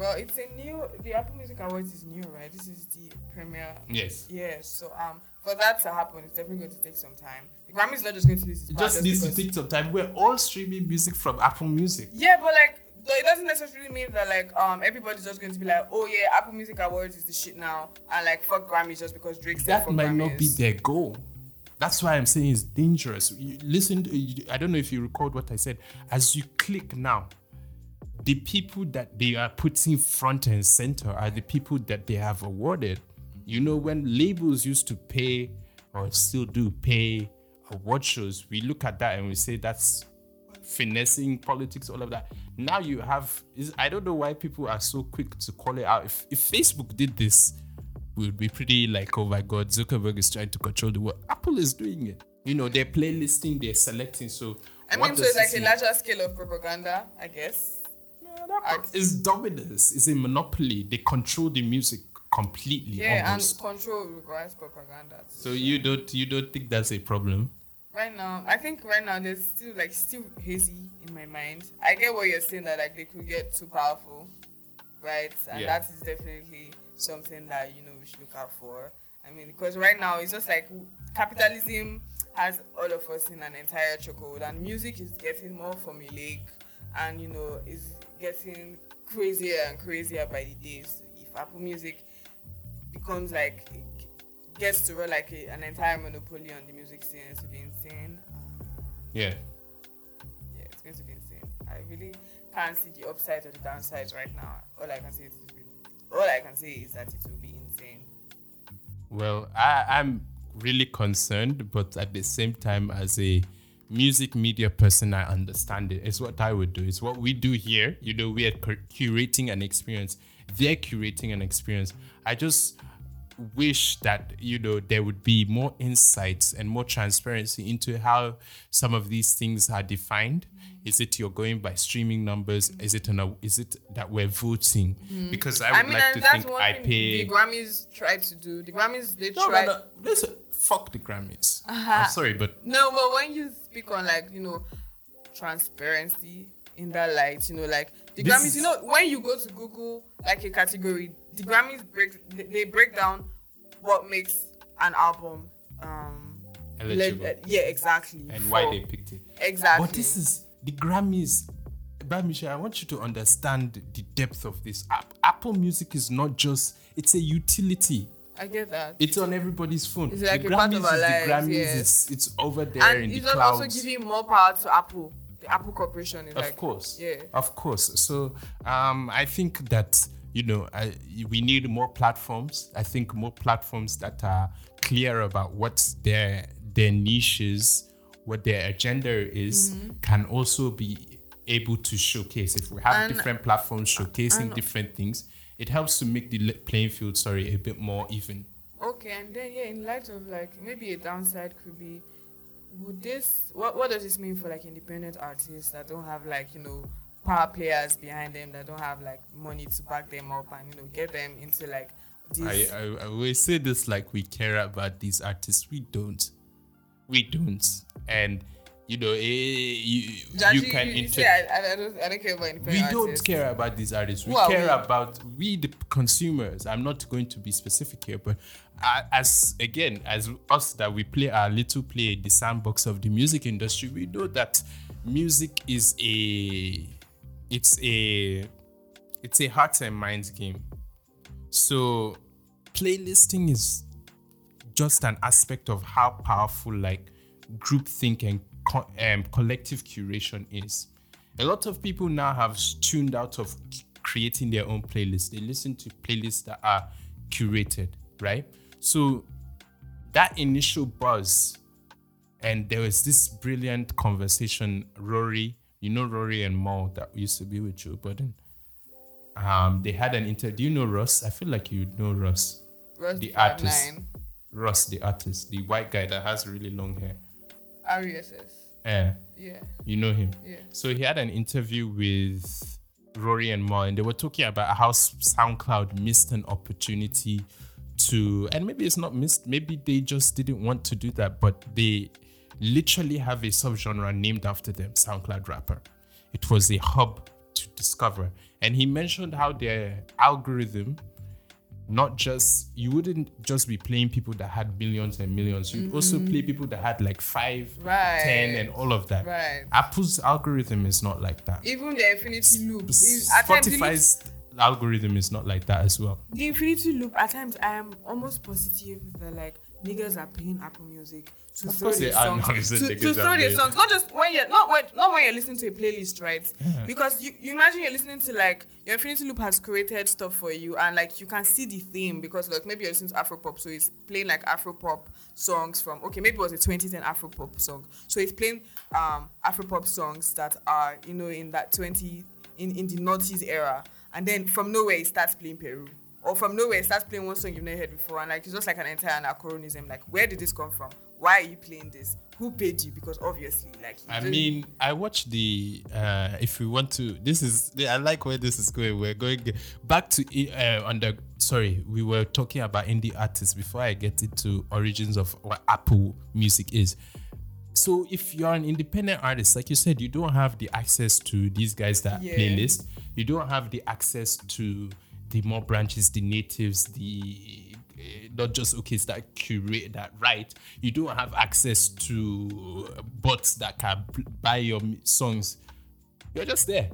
Well, it's a new. The Apple Music Awards is new, right? This is the premiere. Yes. Yes. So um, for that to happen, it's definitely going to take some time. The Grammys not just going to lose It just needs to take some time. We're all streaming music from Apple Music. Yeah, but like, though it doesn't necessarily mean that like um everybody's just going to be like, oh yeah, Apple Music Awards is the shit now, and like fuck Grammys just because Drake said That might not be their goal. That's why I'm saying it's dangerous. You listen, to- I don't know if you recalled what I said. As you click now, the people that they are putting front and center are the people that they have awarded. You know, when labels used to pay or still do pay award shows, we look at that and we say that's finessing politics, all of that. Now you have, I don't know why people are so quick to call it out. If, if Facebook did this, we would be pretty like, oh my God, Zuckerberg is trying to control the world. Apple is doing it. You know, they're playlisting, they're selecting. So, I mean, so it's like a larger scale of propaganda, I guess. It's dominance. It's a monopoly. They control the music completely. Yeah, almost. and control requires propaganda. so you don't you don't think that's a problem? right now i think right now there's still like still hazy in my mind i get what you're saying that like they could get too powerful right and Yeah. that is definitely something that you know we should look out for i mean because right now it's just like capitalism has all of us in an entire chokehold and music is getting more formulaic and you know is getting crazier and crazier by the days if apple music becomes like gets to run like a, an entire monopoly on the music scene it's to be insane. Um, Yeah. yeah it's going to be insane. I really can't see the upside or the downsides right now. All i can say is all i can say is that it will be insane. Well, I, I'm really concerned, but at the same time, as a music media person, I understand it. It's what I would do. It's what we do here. You know, we are curating an experience. They're curating an experience. I just wish that you know there would be more insights and more transparency into how some of these things are defined is it you're going by streaming numbers is it an, is it that we're voting mm. because i would i mean like to that's think one i pay the grammys tried to do the grammys they no, tried no, no. Listen, fuck the Grammys. I'm sorry, but No, but when you speak on like you know transparency in that light, you know, like the This Grammys, is- you know, when you go to Google like a category, the Grammys break they- they break down what makes an album um Eligible. le- yeah, exactly. and why they picked it. exactly. But this is the Grammys. Bamisha, I want you to understand the depth of this app. Apple Music is not just it's a utility. I get that. It's on everybody's phone. It's like the a part of our is lives, the Grammys. yes. It's, it's over there in and the it's clouds. also giving more power to Apple. The Apple Corporation is of like course Yeah. of course so um i think that you know I, we need more platforms i think more platforms that are clear about what their their niches what their agenda is can also be able to showcase if we have Mm-hmm. And- different platforms showcasing different things it helps to make the playing field sorry a bit more even Okay, and then yeah, in light of like maybe a downside could be, would this what what does this mean for like independent artists that don't have like you know power players behind them that don't have like money to back them up and you know get them into like this I, I, I always say this like we care about these artists. We don't. We don't. And you know, eh, you, Djaji, you can you, inter- say I, I, don't, I don't care about we independent don't care about these artists. We care we? about we the consumers. I'm not going to be specific here, but as again as us that we play our little play the sandbox of the music industry, we know that music is a it's a it's a heart and mind game. So playlisting is just an aspect of how powerful like groupthink and co- um, collective curation is. A lot of people now have tuned out of creating their own playlists. They listen to playlists that are curated, right? So that initial buzz, and there was this brilliant conversation. Rory, you know Rory and Mo that used to be with Joe Budden. Um, they had an interview. Do you know Ross? I feel like you know Ross. Ross the artist. Ross, the artist, the white guy that has really long hair. RESS. Eh, Yeah. you know him. Yeah. So he had an interview with Rory and Mo, and they were talking about how SoundCloud missed an opportunity to, and maybe it's not missed, maybe they just didn't want to do that, but they literally have a subgenre named after them, SoundCloud rapper. It was a hub to discover. And he mentioned how their algorithm not just you wouldn't just be playing people that had millions and millions you'd also play people that had like five, Mm-hmm. Right. ten, and all of that Right. apple's algorithm is not like that Even the infinity loop. is- At times, it looks- spotify's algorithm is not like that as well the infinity loop at times i am almost positive that like niggas are playing apple music to Of throw their songs now, you said to, to throw their songs. Not just when you're not when not when you're listening to a playlist right? Because you, you imagine you're listening to like your infinity loop has created stuff for you and like you can see the theme because like maybe you're listening to afro pop so it's playing like afro pop songs from okay maybe it was a 2010 afro pop song. So it's playing um afro pop songs that are you know in that 20 in in the noughties era. And then from nowhere it starts playing peru or from nowhere starts playing one song you've never heard before and like it's just like an entire anachronism like where did this come from why are you playing this who paid you because obviously like I mean, I watched the. Uh, if we want to, this is. I like where this is going. We're going back to uh, on the. Sorry, we were talking about indie artists before I get into origins of what Apple Music is. So if you're an independent artist, like you said, you don't have the access to these guys that Yeah. playlist. You don't have the access to the more branches, the natives, the eh, not just okay, it's that curate that right. You don't have access to bots that can buy your songs. You're just there.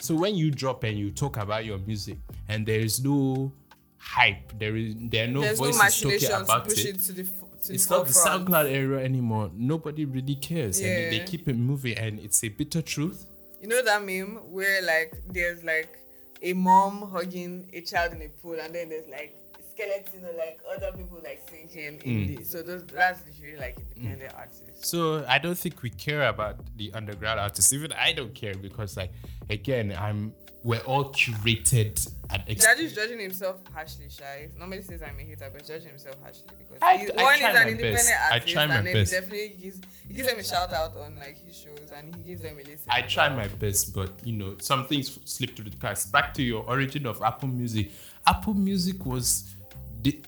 So when you drop and you talk about your music, and there is no hype, there is there are no there's no voices machination talking to about push it it to the it's not the. SoundCloud era anymore. Nobody really cares, and they keep it moving, and it's a bitter truth. You know that meme where like there's like a mom hugging a child in a pool, and then there's like skeleton or like other people like sinking in Mm. the so those that's literally like independent artists. So I don't think we care about the underground artists. Even I don't care because, like, again, I'm we're all curated and ex- is judging himself harshly, shy. Normally says I'm a hater, but judging himself harshly because I- he's, I one try is my an independent best. I artist, try my and then best. he definitely gives he gives them a shout out on like his shows, and he gives them a listen. I try my best, but you know, some things slip through the cracks. Back to your origin of Apple Music. Apple Music was the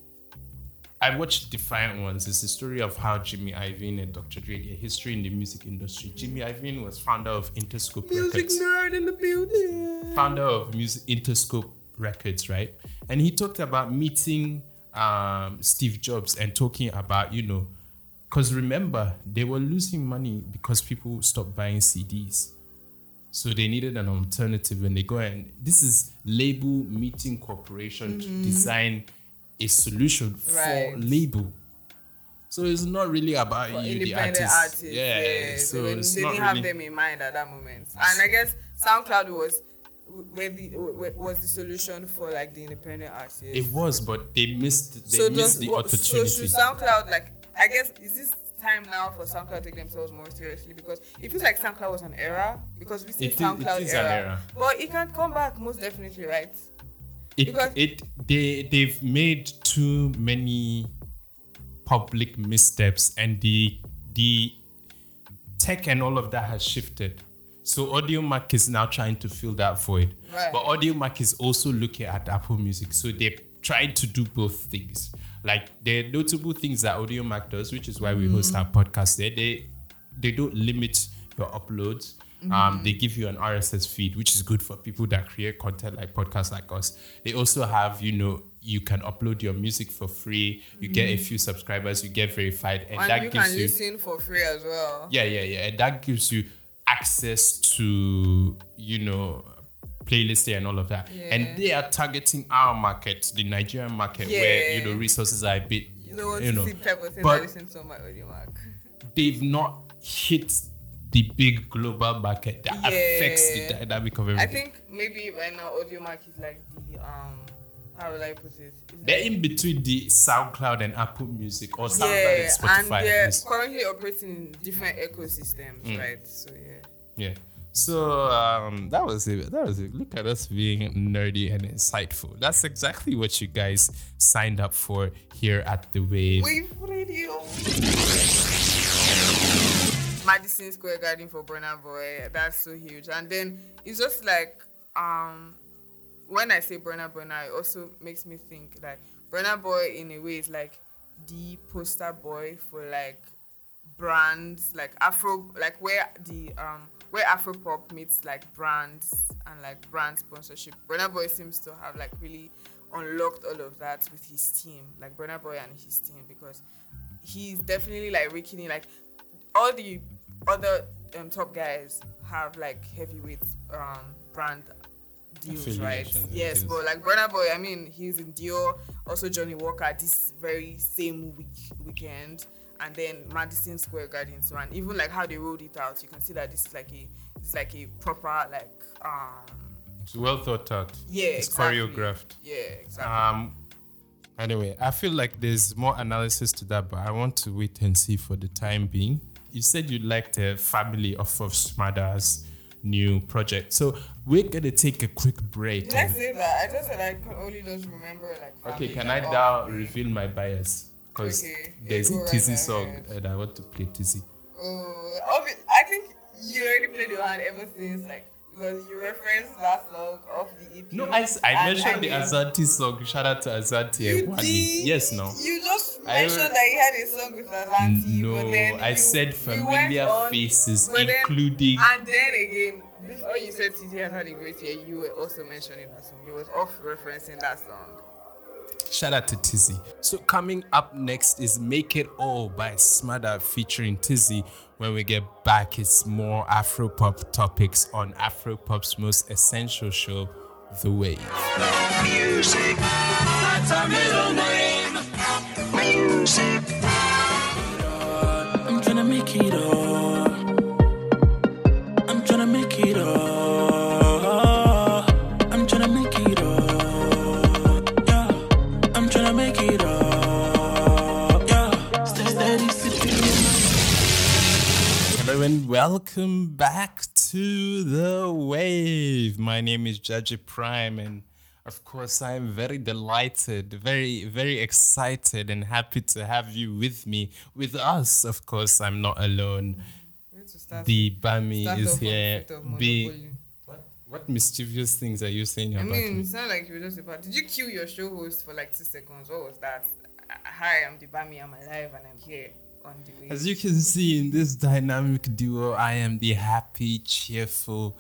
I watched Defiant Ones. It's the story of how Jimmy Iovine and Dr. Dre, their history in the music industry. Jimmy Iovine was founder of Interscope Music Records. nerd in the building. founder of music Interscope Records, right? And he talked about meeting um, Steve Jobs and talking about, you know, because remember, they were losing money because people stopped buying CDs. So they needed an alternative and they go and this is label meeting corporation to design a solution. Right. for label. So it's not really about for you, the independent artist. artists. Yeah, so so they, it's they not didn't have them in mind at that moment. And I guess SoundCloud was the was the solution for like the independent artists. It was, but they missed. They so missed does the what- so opportunity. should SoundCloud like I guess is this time now for SoundCloud to take themselves more seriously because it feels like SoundCloud was an era because we see It is- it SoundCloud is an era, era. but it can't come back most definitely, right? It, Because- it they they've made too many public missteps and the the tech and all of that has shifted. So Audiomack is now trying to fill that void. Right. but Audiomack is also looking at apple music. So they're trying to do both things. Like the notable things that Audiomack does which is why we host mm-hmm. our podcast there. They they don't limit your uploads. Mm-hmm. Um, they give you an RSS feed, which is good for people that create content like podcasts like us. They also have, you know, you can upload your music for free. You get a few subscribers, you get verified, and, Mm-hmm. and that you gives can you listen for free as well. yeah, yeah, yeah. And that gives you access to, you know, playlisting and all of that. And they are targeting our market, the Nigerian market, where, you know, resources are a bit, You know you know. type of thing but- I listen to my Audiomack. They've not hit the big global market that affects the dynamic of everything. I think maybe right now Audiomack is like the um how will I put it? It's They're like- in between the SoundCloud and Apple Music or SoundCloud yeah, and Spotify. and they're currently operating in different ecosystems, Mm. right? So yeah. Yeah. So um, that was it. That was it. Look at us being nerdy and insightful. That's exactly what you guys signed up for here at the Wav. Wave Radio. Madison Square Garden for Burna Boy. That's so huge. And then it's just like um when I say Burna Burna, it also makes me think like Burna Boy in a way is like the poster boy for like brands like Afro like where the um where Afro pop meets like brands and like brand sponsorship. Burna Boy seems to have like really unlocked all of that with his team, like Burna Boy and his team, because he's definitely like raking in like all the other um, top guys have like heavyweight um brand deals, right? Yes, but like Burna Boy, I mean, he's in Dior, also Johnnie Walker this very same week weekend, and then Madison Square Garden. So and even like how they rolled it out, you can see that this is like a it's like a proper like um It's well thought out. yeah It's exactly. choreographed. Yeah, exactly. Um. Anyway, I feel like there's more analysis to that, but I want to wait and see for the time being. You said you liked the family off of Smada's new project, so we're gonna take a quick break. Did I say that? I just said I could only just remember like. Okay, can I now all. reveal my bias? Because Okay, there's a go right Teezee song and I want to play Teezee. Oh, obvi- I think you already played your hand ever since like because you referenced that song of the EP. No, I, and mentioned the Azanti song. Shout out to Azanti You did. Yes, no. You just mentioned don't- that he had a song with Azanti. No, but then I you- said familiar on, faces, then- including. And then again, before you said TT has had a great year, you were also mentioning that song. You was off referencing that song. Shout out to Teezee. So coming up next is Make It All by Smada featuring Teezee. When we get back, it's more Afropop topics on Afropop's most essential show, The Wav. Music, that's our middle name. Music, I'm tryna make it all. Welcome back to The Wav. My name is Djaji Prime and of course I am very delighted, very, very excited and happy to have you with me, with us. Of course, I'm not alone. We need to start The Bamy is here. Be what, what mischievous things are you saying I about mean, me? it's not like you were just about. Did you kill your show host for like two seconds? What was that? Hi, I'm the Bamy. I'm alive and I'm here on the way. As you can see in this dynamic duo, I am the happy, cheerful,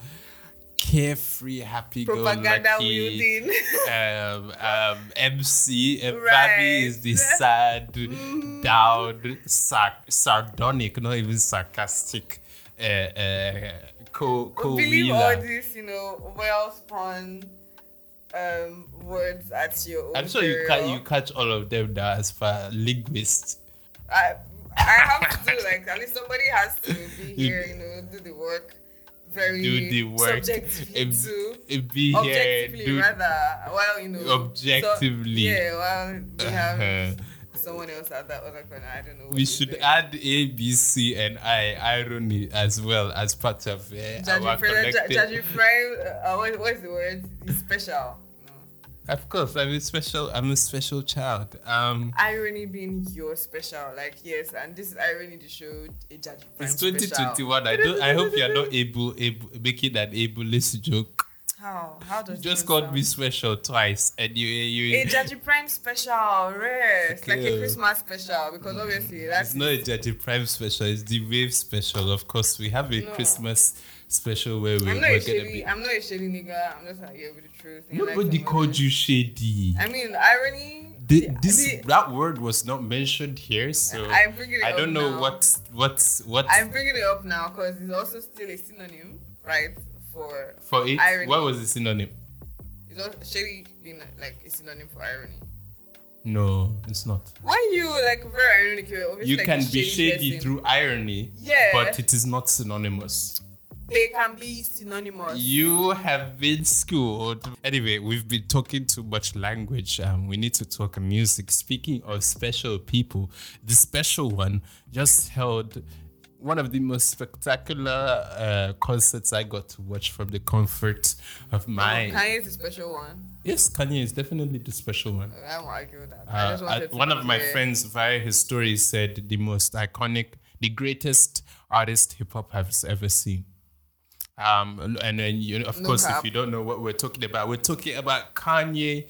carefree, happy Propaganda wielding. um, um, MC. And Right. Mm-hmm. Is the sad, down, sar- sardonic, not even sarcastic. Uh, uh, co co believe all these, you know, well spun um, words at your own I'm sure you catch you catch all of them now as far linguist. I, I have to do like at least somebody has to be here, you know, do the work. Very Do the work. subjectively too. it be here. Objectively, Do, rather. Well, you know. so- Objectively. yeah, well, we have Uh-huh. someone else at that other corner. I don't know. we should add A, B, C, and I irony as well as part of uh, our Fred, collective. Judging Fred, uh, what, what's the word? He's special. Of course, I'm a special. I'm a special child. Um, Irony being your special, like yes, and this is irony the show a Fred it's 2021. I don't. I hope you're not able, able making an ableist joke. How? How does You just called sound? me special twice, and you you. A Djaji Prime special, rest. Like a Christmas special, because obviously that's It's not a Djaji Prime special. It's the Wav special. Of course, we have a No. Christmas special where we, I'm we're not a shady. be. I'm not a shady nigga. I'm just like here with the truth. Like Nobody some called you shady. I mean, irony. The- this the- that word was not mentioned here, so I'm bringing it I don't know now. what what what I'm bringing it up now because it's also still a synonym, right? For for it. irony. What was the synonym? it's also shady, like a synonym for irony. No, it's not. Why you like very ironic? You like can be shady person. through irony, Yeah. but it is not synonymous. They can be synonymous. You have been schooled. Anyway, we've been talking too much language. Um, we need to talk music. Speaking of special people, the special one just held one of the most spectacular uh, concerts I got to watch from the comfort of my. Kanye is a special one. Yes, Kanye is definitely the special one. I won't argue with that. I Uh, wanted to one of my clear. friends via his story said the most iconic, the greatest artist hip hop has ever seen. Um, and then you know, of No course, cap. if you don't know what we're talking about, we're talking about Kanye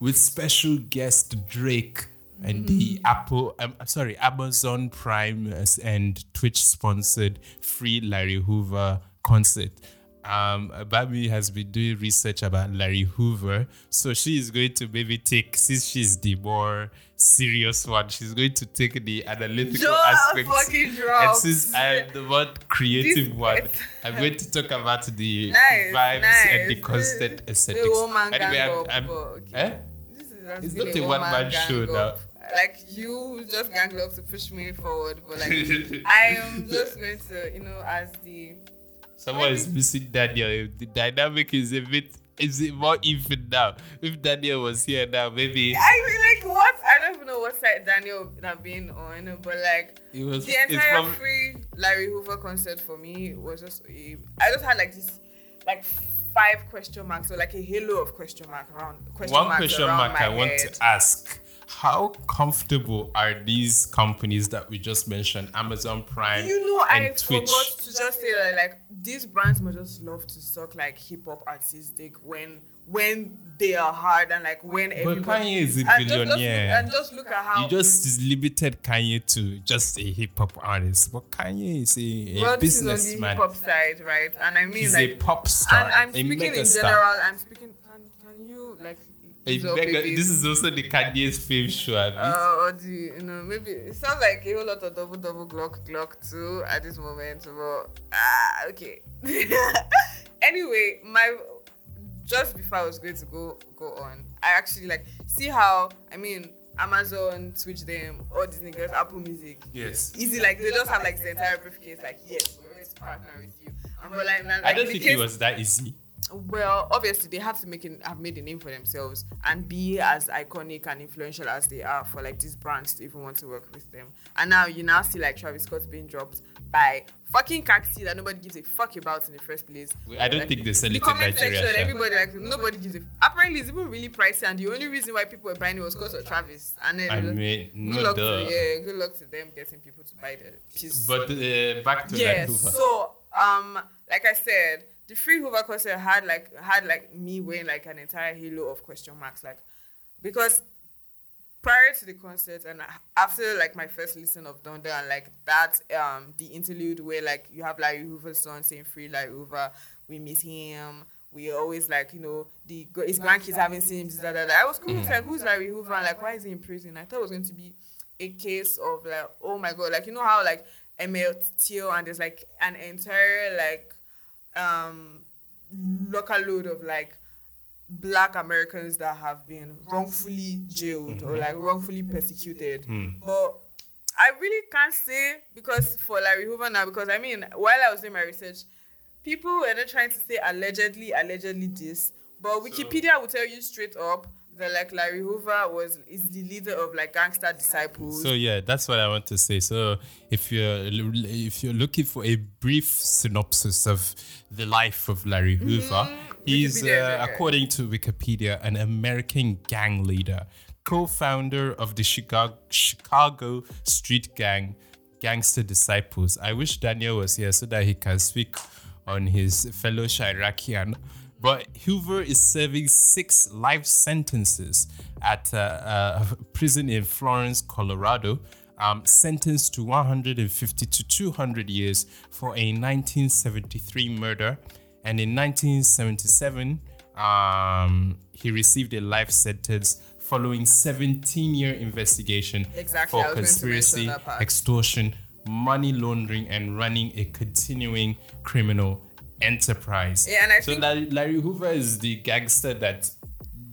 with special guest Drake and the Mm-hmm. Apple, um, sorry, Amazon Prime and Twitch sponsored free Larry Hoover concert. Um, Bamy has been doing research about Larry Hoover, so she is going to maybe take, since she's the more serious one, she's going to take the analytical Just aspects. And since I'm the one creative This- one, I'm going to talk about the Nice, vibes and the nice. constant aesthetics. woman Anyway, I'm, I'm- okay. eh? This is has not a one-man show up. Like you just gang up to push me forward, but like I am just going to, you know, as the Someone is missing Daniel. The dynamic is a bit is it more even now. If Daniel was here now, maybe I mean, like what? I don't even know what side Daniel would have been on, but like it was the entire from free Larry Hoover concert for me was just a, I just had like this like five question marks or like a halo of question mark around question one marks question mark I want to ask. How comfortable are these companies that we just mentioned, Amazon Prime You know, and I Twitch? forgot to just say that like these brands must just love to suck like hip hop artistic when when they are hard and like when everybody Kanye is a and just, just look, billionaire. and just look at how You just limited Kanye to just a hip hop artist, but Kanye is a, a well, this is on the businessman. hip hop side, right? And I mean He's like a pop star. and I'm speaking in general. I'm speaking. Can, can you like? A ease up mega- this is also the Kanye's fame show. abi? Uh, you, you know maybe it sounds like a whole lot of double double Glock Glock too at this moment, but ah okay. anyway, my just before I was going to go go on, I actually like see how I mean Amazon, Twitch them, all these niggas, Apple Music, yes. easy like they just have like the entire briefcase like yes we're going to partner with you. And we're like, like I don't think case- it was that easy. Well, obviously they have to make it have made a name for themselves and be as iconic and influential as they are for like these brands to even want to work with them. And now you now see like Travis Scott being dropped by fucking Cacti that nobody gives a fuck about in the first place. I don't Like, think they sell the it in comment Nigeria. section, everybody like nobody gives a apparently it's even really pricey and the only reason why people were buying it was because of Travis. And then I good mean, no luck duh. to yeah, good luck to them getting people to buy the piece. But uh, back to Yes. Vancouver. So, um, like I said, the free Hoover concert had like had like me wearing like an entire halo of question marks, like because prior to the concert and after like my first listen of Donda and like that um the interlude where like you have like Hoover's son saying free like Hoover, we miss him. We always like you know the his grandkids haven't seen him. Da, da, da. I was confused like who's Larry Hoover and like why is he in prison? I thought it was going to be a case of like oh my god like you know how like Till and there's like an entire like um local load of like black Americans that have been wrongfully jailed or like wrongfully persecuted. But I really can't say because for Larry Hoover now, because I mean, while I was doing my research, people were not trying to say allegedly, allegedly this, but Wikipedia will tell you straight up that like Larry Hoover was is the leader of like gangster disciples. So yeah, that's what I want to say. So if you're if you're looking for a brief synopsis of the life of Larry Hoover, he's Mm-hmm. Is uh, according to Wikipedia an American gang leader, co-founder of the Chicago Chicago street gang Gangster Disciples. I wish Daniel was here so that he can speak on his fellow Chiracian. But Hoover is serving six life sentences at a, a prison in Florence, Colorado, um, sentenced to 150 to 200 years for a 1973 murder. And in 1977, um, he received a life sentence following 17 year investigation Exactly, for was going to mention conspiracy, extortion, money laundering, and running a continuing criminal enterprise. Yeah, and I so think- Larry, Larry Hoover is the gangster that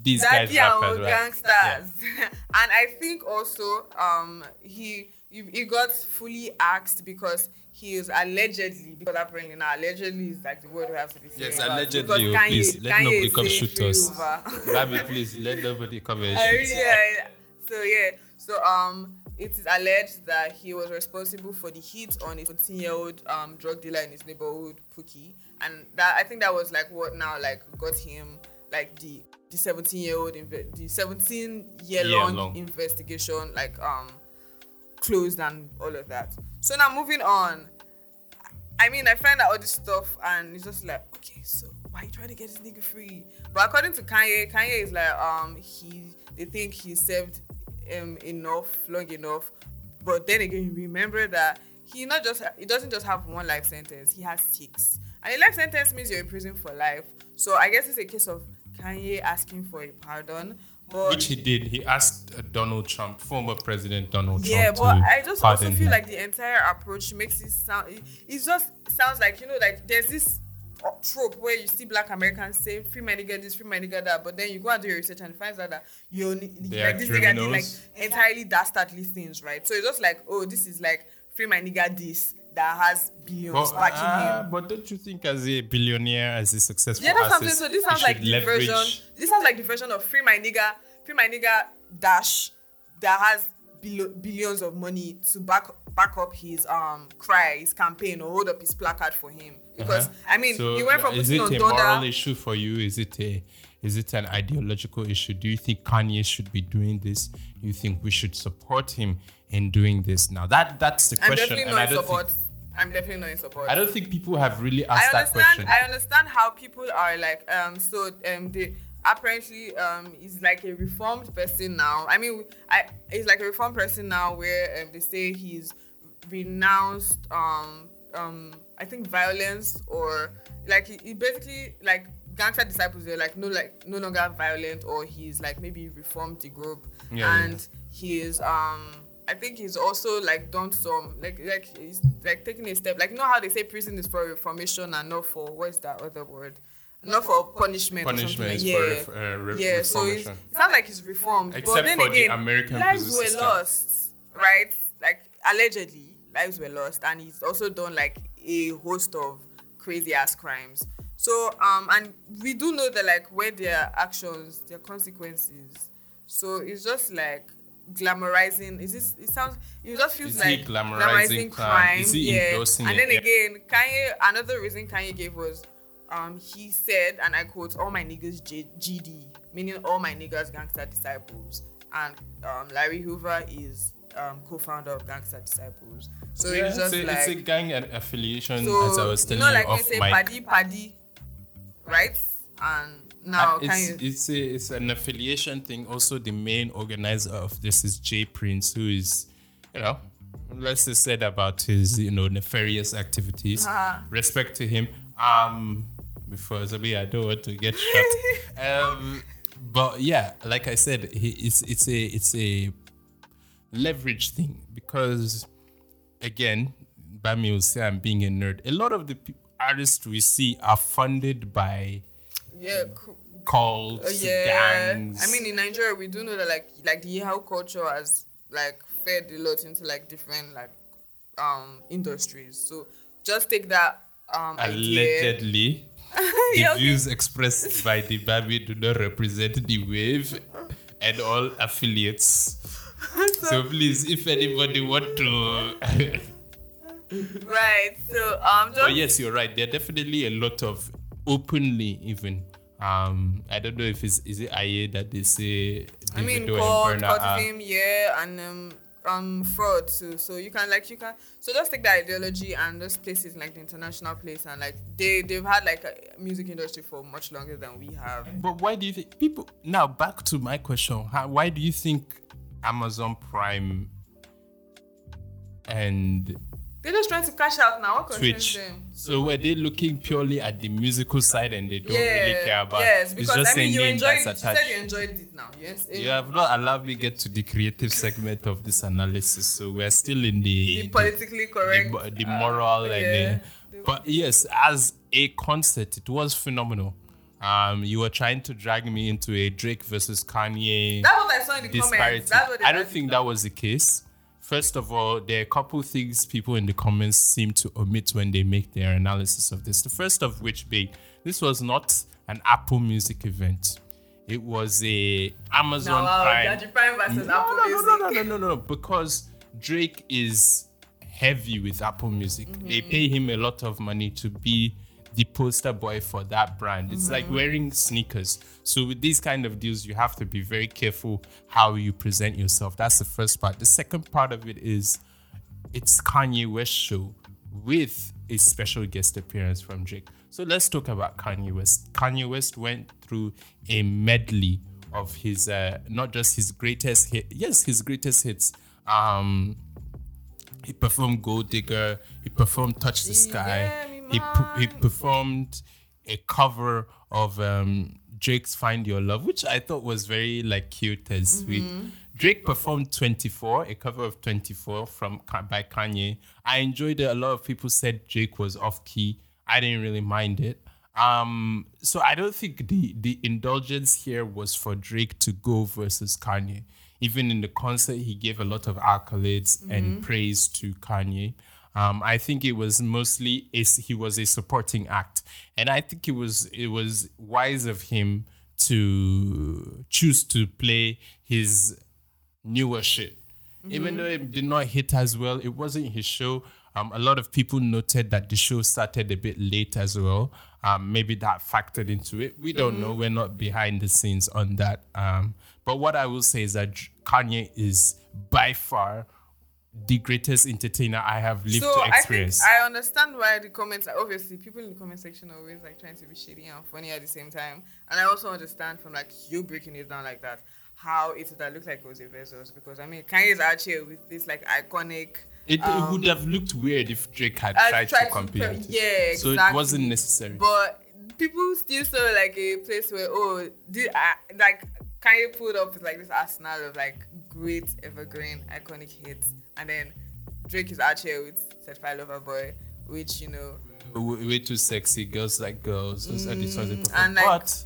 these that guys yeah, rappers, right? gangsters. and I think also um he he he got fully axed because he is allegedly because apparently now allegedly is like the word we have to be saying. Yes, allegedly. Because oh, Kanye- please let Kanye nobody come shoot us. over. Rabbit, please let nobody come and I shoot. really- yeah, so yeah so um it is alleged that he was responsible for the hit on a 14 year old um drug dealer in his neighborhood Pookie and that I think that was like what now like got him like the the 17 year old inve- the 17 year Year long, long. investigation like um closed and all of that so now moving on I mean, I find out all this stuff and it's just like, okay, so why are you trying to get this nigga free? But according to Kanye, Kanye is like, um, he they think he served um enough, long enough. But then again, remember that he not just he doesn't just have one life sentence, he has six. And a life sentence means you're in prison for life. So I guess it's a case of Kanye asking for a pardon. But Which he did. He asked uh, Donald Trump, former President Donald yeah, Trump, but to I just also feel him. like the entire approach makes it sound. It, it just sounds like you know, like there's this trope where you see Black Americans say "free my nigga this, free my nigga that," but then you go and do your research and find out that you only They like this nigga did like entirely dastardly things, right? So it's just like, oh, this is like free my nigga this that has billions But, backing ah, him. but don't you think, as a billionaire, as a successful Yeah, that's something. artist, So this sounds like the leverage- version. This sounds like the version of free my nigga, free my nigga dash that has billions of money to back back up his um cry, his campaign, or hold up his placard for him. Because Uh-huh. I mean, So, he went from is it a moral issue for you? Is it a is it an ideological issue? Do you think Kanye should be doing this? Do you think we should support him in doing this? Now that that's the I'm question, definitely and not I in don't support. think I'm definitely not in support. I don't think people have really I asked that question. I understand how people are like. Um. So um. They apparently um. He's like a reformed person now. I mean, I. He's like a reformed person now, where um, they say he's renounced um um. I think violence or like he, he basically like gangster disciples. They're like no like no longer violent or he's like maybe reformed the group Yeah, yeah. and he is um. I think he's also like done some like like he's like taking a step like you know how they say prison is for reformation and not for what's that other word not for punishment Punishment yeah for uh, re- yeah so it's, it's not like he's reformed but Except then for the American lives were system. lost right like allegedly lives were lost and he's also done like a host of crazy ass crimes. So um and we do know that like where their actions their consequences. So it's just like glamorizing is this it sounds it just feels Is he like glamorizing crime? Is he yeah. and then Yeah. again kanye another reason kanye gave was um he said and i quote all my niggas J- gd meaning all my niggas gangster disciples. And um larry hoover is um co-founder of gangster disciples so Yeah, it's just a, like it's a gang affiliation, so as I was you telling know you, like they off say mic. paddy paddy right and now And can it's, you it's, a, it's an affiliation thing. Also, the main organizer of this is J. Prince, who is, you know, less is said about his, you know, nefarious activities. Uh-huh. Respect to him. Um, before Zabi, I don't want to get shot. um, but yeah, like I said, he, it's it's a it's a leverage thing because again, Bamy will say I'm being a nerd. A lot of the pe- artists we see are funded by yeah co- cults, Uh, yeah, gangs. I mean in Nigeria we do know that like like the Yahoo culture has like fed a lot into like different like um industries. So just take that um allegedly, the Yeah, okay. views expressed by the Bamy do not represent the Wav and all affiliates. So please, if anybody want to, Right. So um just but yes, you're right. There are definitely a lot of openly even. Um, I don't know if it's is it Aye that they say I mean called and Burna yeah, and um um fraud too. So you can like you can so just take that ideology and just place it in like the international place and like they they've had like a music industry for much longer than we have. But why do you think people now back to my question? How, why do you think Amazon Prime and They're just trying to cash out now. What Twitch? them? So were they looking purely at the musical side and they don't Yeah, really care about? yes, it's because just I mean you enjoyed. You said you enjoyed it now. Yes. You have not allowed me get to the creative segment of this analysis, so we're still in the the politically the, correct. mo- the uh, moral yeah. and the, but yes, as a concert, it was phenomenal. Um, you were trying to drag me into a Drake versus Kanye That's what I saw in the disparity. comments. I don't think that was the case. First of all, there are a couple things people in the comments seem to omit when they make their analysis of this. The first of which being, this was not an Apple Music event. It was a Amazon wow, Prime. Prime versus no, Apple no, Music. no, no, no, no, no, no, because Drake is heavy with Apple Music. Mm-hmm. They pay him a lot of money to be the poster boy for that brand. It's like Mm-hmm. wearing sneakers. So with these kind of deals, you have to be very careful how you present yourself. That's the first part. The second part of it is it's Kanye West show with a special guest appearance from Drake. So let's talk about Kanye West. Kanye West went through a medley of his uh, not just his greatest hit, yes, his greatest hits. Um he performed Gold Digger, he performed Touch the Sky, Yeah, he, he performed a cover of um Drake's Find Your Love, which I thought was very like cute and sweet. Drake performed 24, a cover of 24 from by Kanye. I enjoyed it. A lot of people said Drake was off key. I didn't really mind it. Um, so I don't think the the indulgence here was for Drake to go versus Kanye. Even in the concert, he gave a lot of accolades and praise to Kanye. Um, I think it was mostly a, he was a supporting act, and I think it was it was wise of him to choose to play his newer shit. Even though it did not hit as well, it wasn't his show. Um, a lot of people noted that the show started a bit late as well. Um, maybe that factored into it. We don't know. We're not behind the scenes on that. Um, but what I will say is that Kanye is by far the greatest entertainer I have lived So to I think experience. I understand why the comments are obviously people in the comment section are always like trying to be shady and funny at the same time. And I also understand from like you breaking it down like that how it would have looked like it was a versus because I mean Kanye's out here with this like iconic it, it um, would have looked weird if Drake had tried, tried to compare. it. yeah, So exactly. it wasn't necessary. But people still saw like a place where oh, did I, like Kanye pulled up with like this arsenal of like great evergreen iconic hits, and then Drake is out here with Certified Lover Boy, which you know way too sexy. Girls like girls. Those are the songs they perform. Mm, and like- but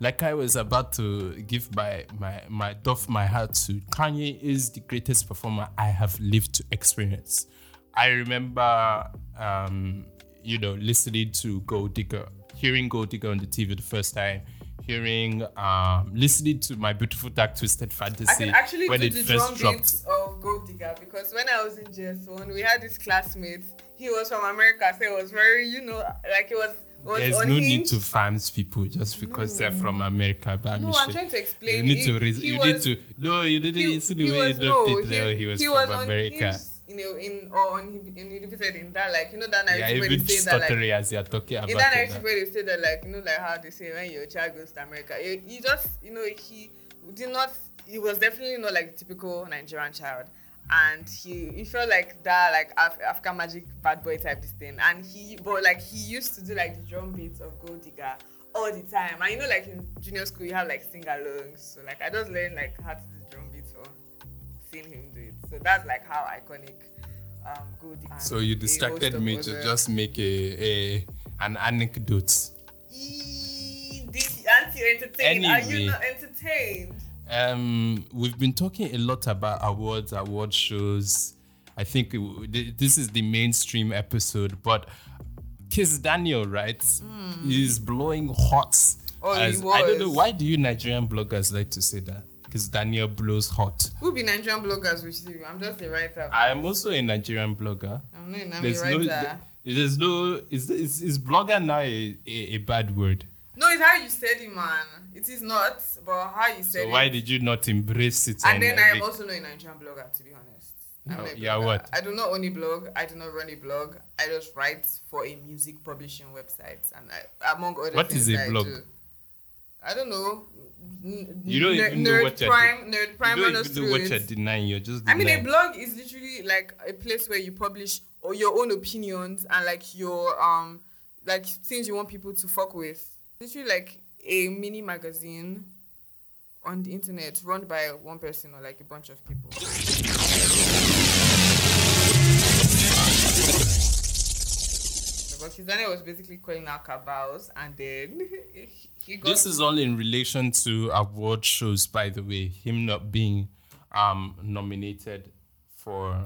like I was about to give my my my doff my heart to, Kanye is the greatest performer I have lived to experience. I remember, um, you know, listening to Gold Digger, hearing Gold Digger on the TV the first time. Hearing, um, listening to my beautiful dark twisted fantasy actually when it the first drum dropped. of Gold Digger because when I was in JS1, we had this classmate. He was from America, so it was very, you know, like it was. It was There's no need to fans people just because they're from America. But No, I'm trying to explain. You need He- to. Res- he you was- need to. No, you didn't. he, the he way you was dropped no, it there. He, was from on America. his, you know, in or on inhibited in that, like you know that Yeah, narrative where even they say that, like as you're talking about in that narrative now. where they say that, like you know, like how they say when your child goes to America, you, you just, you know, he did not. He was definitely not like the typical Nigerian child. And he, he felt like that, like Af- African magic bad boy type this thing. And he, but like he used to do like the drum beats of Gold Digger all the time. And you know, like in junior school, you have like sing alongs. So like I just learned like how to do drum beats or seeing him. So that's like how iconic um Gold So you distracted me to just make a, a an anecdote. Eee, This anti-entertained. Are you not entertained? Um, we've been talking a lot about awards, award shows. I think it this is the mainstream episode, but Kizz Daniel, right? He's blowing hot. Oh, he as- I don't know why do you Nigerian bloggers like to say that? Because Daniel blows hot. Who be Nigerian bloggers with you? I'm just a writer. I am also a Nigerian blogger. I'm not. I'm There's a no, there's no. Is is, is blogger now a, a, a bad word? No, it's how you said it, man. It is not, but how you said So it. why did you not embrace it? and then I'm also not a Nigerian blogger, to be honest. I'm No, yeah, what? I do not own a blog. I do not run a blog. I just write for a music publishing website, and I, among other What things is a I blog? do. I don't know. N- You don't even know what you're Nerd Prime you don't even know what you're denying. You're just I mean, a blog is literally like a place where you publish or your own opinions and like your um like things you want people to fuck with. Literally like a mini magazine on the internet run by one person or like a bunch of people. Kizz Daniel was basically calling out cabals and then he got This is all in relation to award shows, by the way. Him not being um nominated for.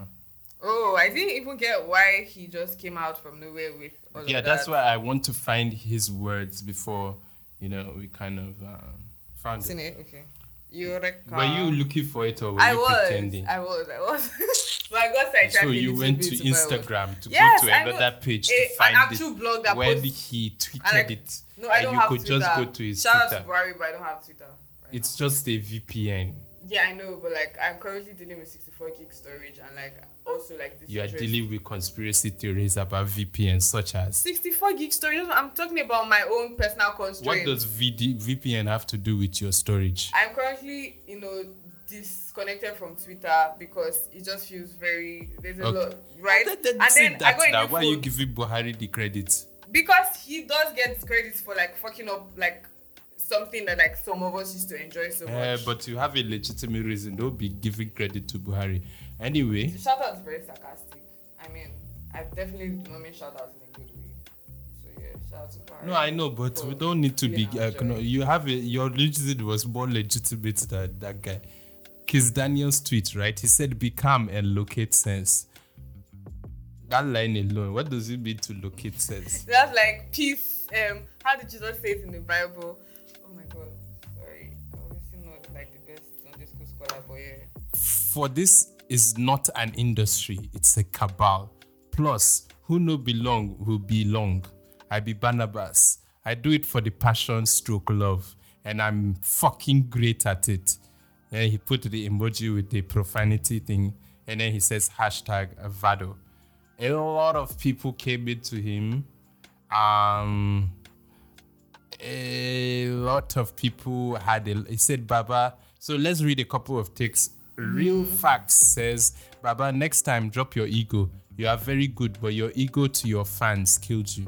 Oh, I didn't even get why he just came out from nowhere with all Yeah, that's that. why I want to find his words before you know we kind of um, found Seen it. it? Okay. Eureka. Were you looking for it or were I you was. pretending? I was. I was. so I got sidetracked. so you went to was- Instagram to Yes, go to I another page A- to eh, an actual it blog that where posts- he tweeted like- it. No, I and don't you have could Twitter. just go to his Shout Twitter. out to Buhari, but I don't have Twitter. right It's now. just a VPN. Yeah, I know, but like I'm currently dealing with 64 gig storage and like also like this. You are dealing with conspiracy theories about VPN, such as 64 gig storage. I'm talking about my own personal constraints. what does VD, VPN have to do with your storage? I'm currently, you know, disconnected from Twitter because it just feels very. There's a Okay. lot, right? Then- then and say then I that go in now. the Why are you giving Buhari the credit? because he does get credit for like fucking up like something that like some of us used to enjoy so Uh, much. but you have a legitimate reason. Don't be giving credit to Buhari. Anyway, shout out is very sarcastic. I mean, I definitely do not mean shout out in a good way. So yeah, shout out to no, I know, but we don't need to be. Uh, no, you have a your reason was more legitimate than that guy. Kizz Daniel's tweet, right? He said, "Be calm and locate sense." That line alone, what does it mean to locate sense? That's like peace. Um, how did Jesus say it in the Bible? Oh my god, sorry. I'm obviously not like the best Sunday school scholar, but yeah. For this is not an industry; it's a cabal. Plus, who no belong will belong. I be Barnabas. I do it for the passion, stroke love, and I'm fucking great at it. Then he put the emoji with the profanity thing, and then he says hashtag Vado. A lot of people came into him. Um, a lot of people had a he said baba so let's read a couple of takes real mm-hmm. facts says baba next time drop your ego you are very good but your ego to your fans killed you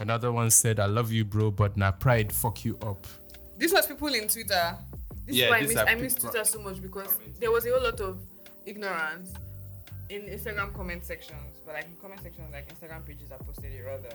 another one said i love you bro but now pride fuck you up This was people in Twitter. This Yeah, is why I miss, I miss Twitter so much because there was a whole lot of ignorance in Instagram comment sections. But like in comment sections, like Instagram pages are posted it rather.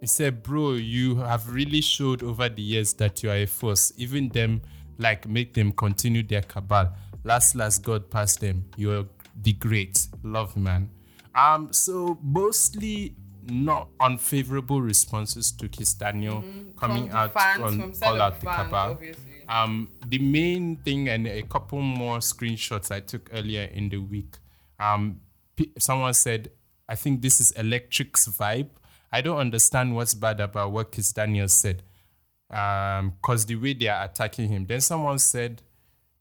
he said bro you have really showed over the years that you are a force even them like make them continue their cabal last last god passed them you're the great love man um so mostly not unfavorable responses to Kizz Daniel coming Mm-hmm. From out fans, on from side call of out the fans, cabal obviously. um, the main thing and a couple more screenshots I took earlier in the week. Um, p- someone said, I think this is Electric's vibe. I don't understand what's bad about what Kizz Daniel said. Um, cause the way they are attacking him. Then someone said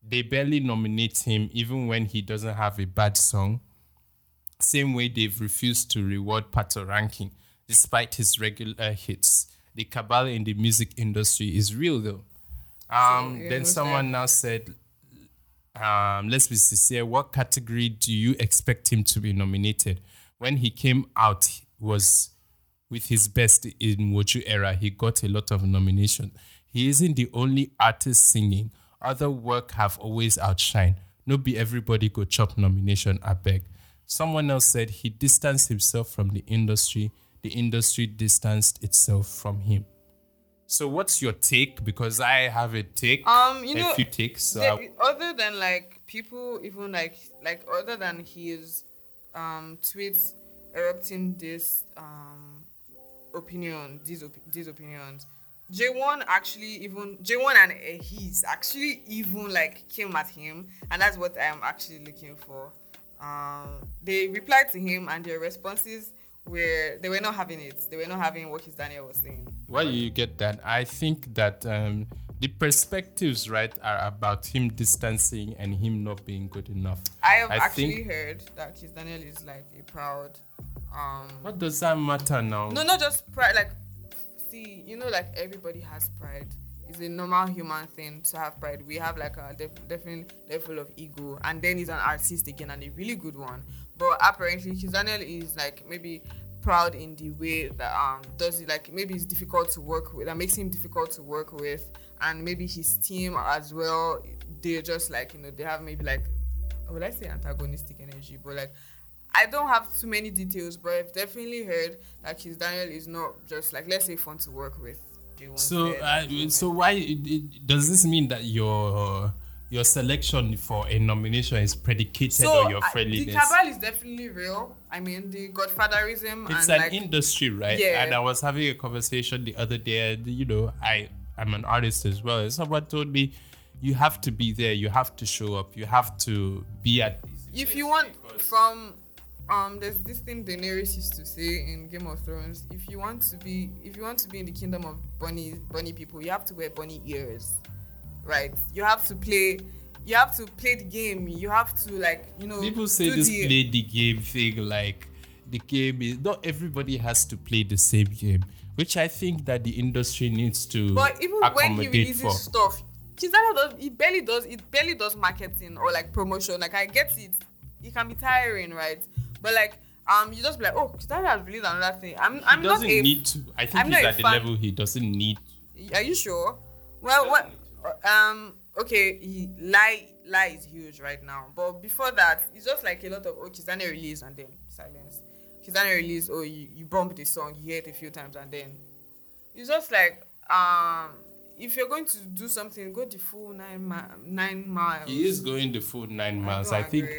they barely nominate him even when he doesn't have a bad song. Same way they've refused to reward Patoranking despite his regular hits. The cabal in the music industry is real though. Um, yeah, then someone now said, um, let's be sincere, what category do you expect him to be nominated? When he came out, he was with his best in Woju era, he got a lot of nominations. He isn't the only artist singing. Other work have always outshined. No be everybody go chop nomination, I beg. Someone else said he distanced himself from the industry. The industry distanced itself from him. So what's your take? Because I have a take, Um, you know, a few takes. So the- I- other than like people even like like other than his um tweets erupting this um opinion these op- these opinions J1 actually even J1 and uh, he's actually even like came at him and that's what I'm actually looking for um they replied to him and their responses were they were not having it. They were not having what Kizz Daniel was saying. Why do you get that? I think that um, the perspectives, right, are about him distancing and him not being good enough. I have I actually think- heard that Kizz Daniel is like a proud. Um, What does that matter now? no, not just pride. Like, see, you know, like everybody has pride. It's a normal human thing to have pride. We have like a def- definite level of ego, and then he's an artist again, and a really good one. But apparently, Daniel is like maybe proud in the way that um does it like maybe it's difficult to work with that makes him difficult to work with and maybe his team as well they're just like you know they have maybe like would I say antagonistic energy but like I don't have too many details but I've definitely heard that Kizz Daniel is not just like let's say fun to work with So, uh, so why it, it, does this mean that your your selection for a nomination is predicated on your I- the cabal is definitely real I mean the godfatherism it's and an like industry, right? Yeah. And I was having a conversation the other day. And, you know, I I'm an artist as well. And someone told me, you have to be there. You have to show up. You have to be at. these if you want because- from um there's this thing Daenerys used to say in Game of Thrones if you want to be if you want to be in the kingdom of bunny bunny people you have to wear bunny ears right? You have to play you have to play the game. You have to like you know People say this the- play the game thing like the game is not everybody has to play the same game, which I think that the industry needs to but even when he releases for. stuff Kizana does he barely does it barely does marketing or like promotion. Like I get it. It can be tiring right but like um you just be like oh Kizana has released another thing I'm I'm he not doesn't a need to. I think I'm he's at the fan- level he doesn't need. Are you sure? Well, what? Um. Okay. He, lie. Lie is huge right now. But before that, it's just like a lot of oh, Kizane release and then silence. Kizane release. Oh, you you bump the song, you hear it a few times and then it's just like um. If you're going to do something, go the full nine mi- nine miles. He is going the full nine miles. don't I, think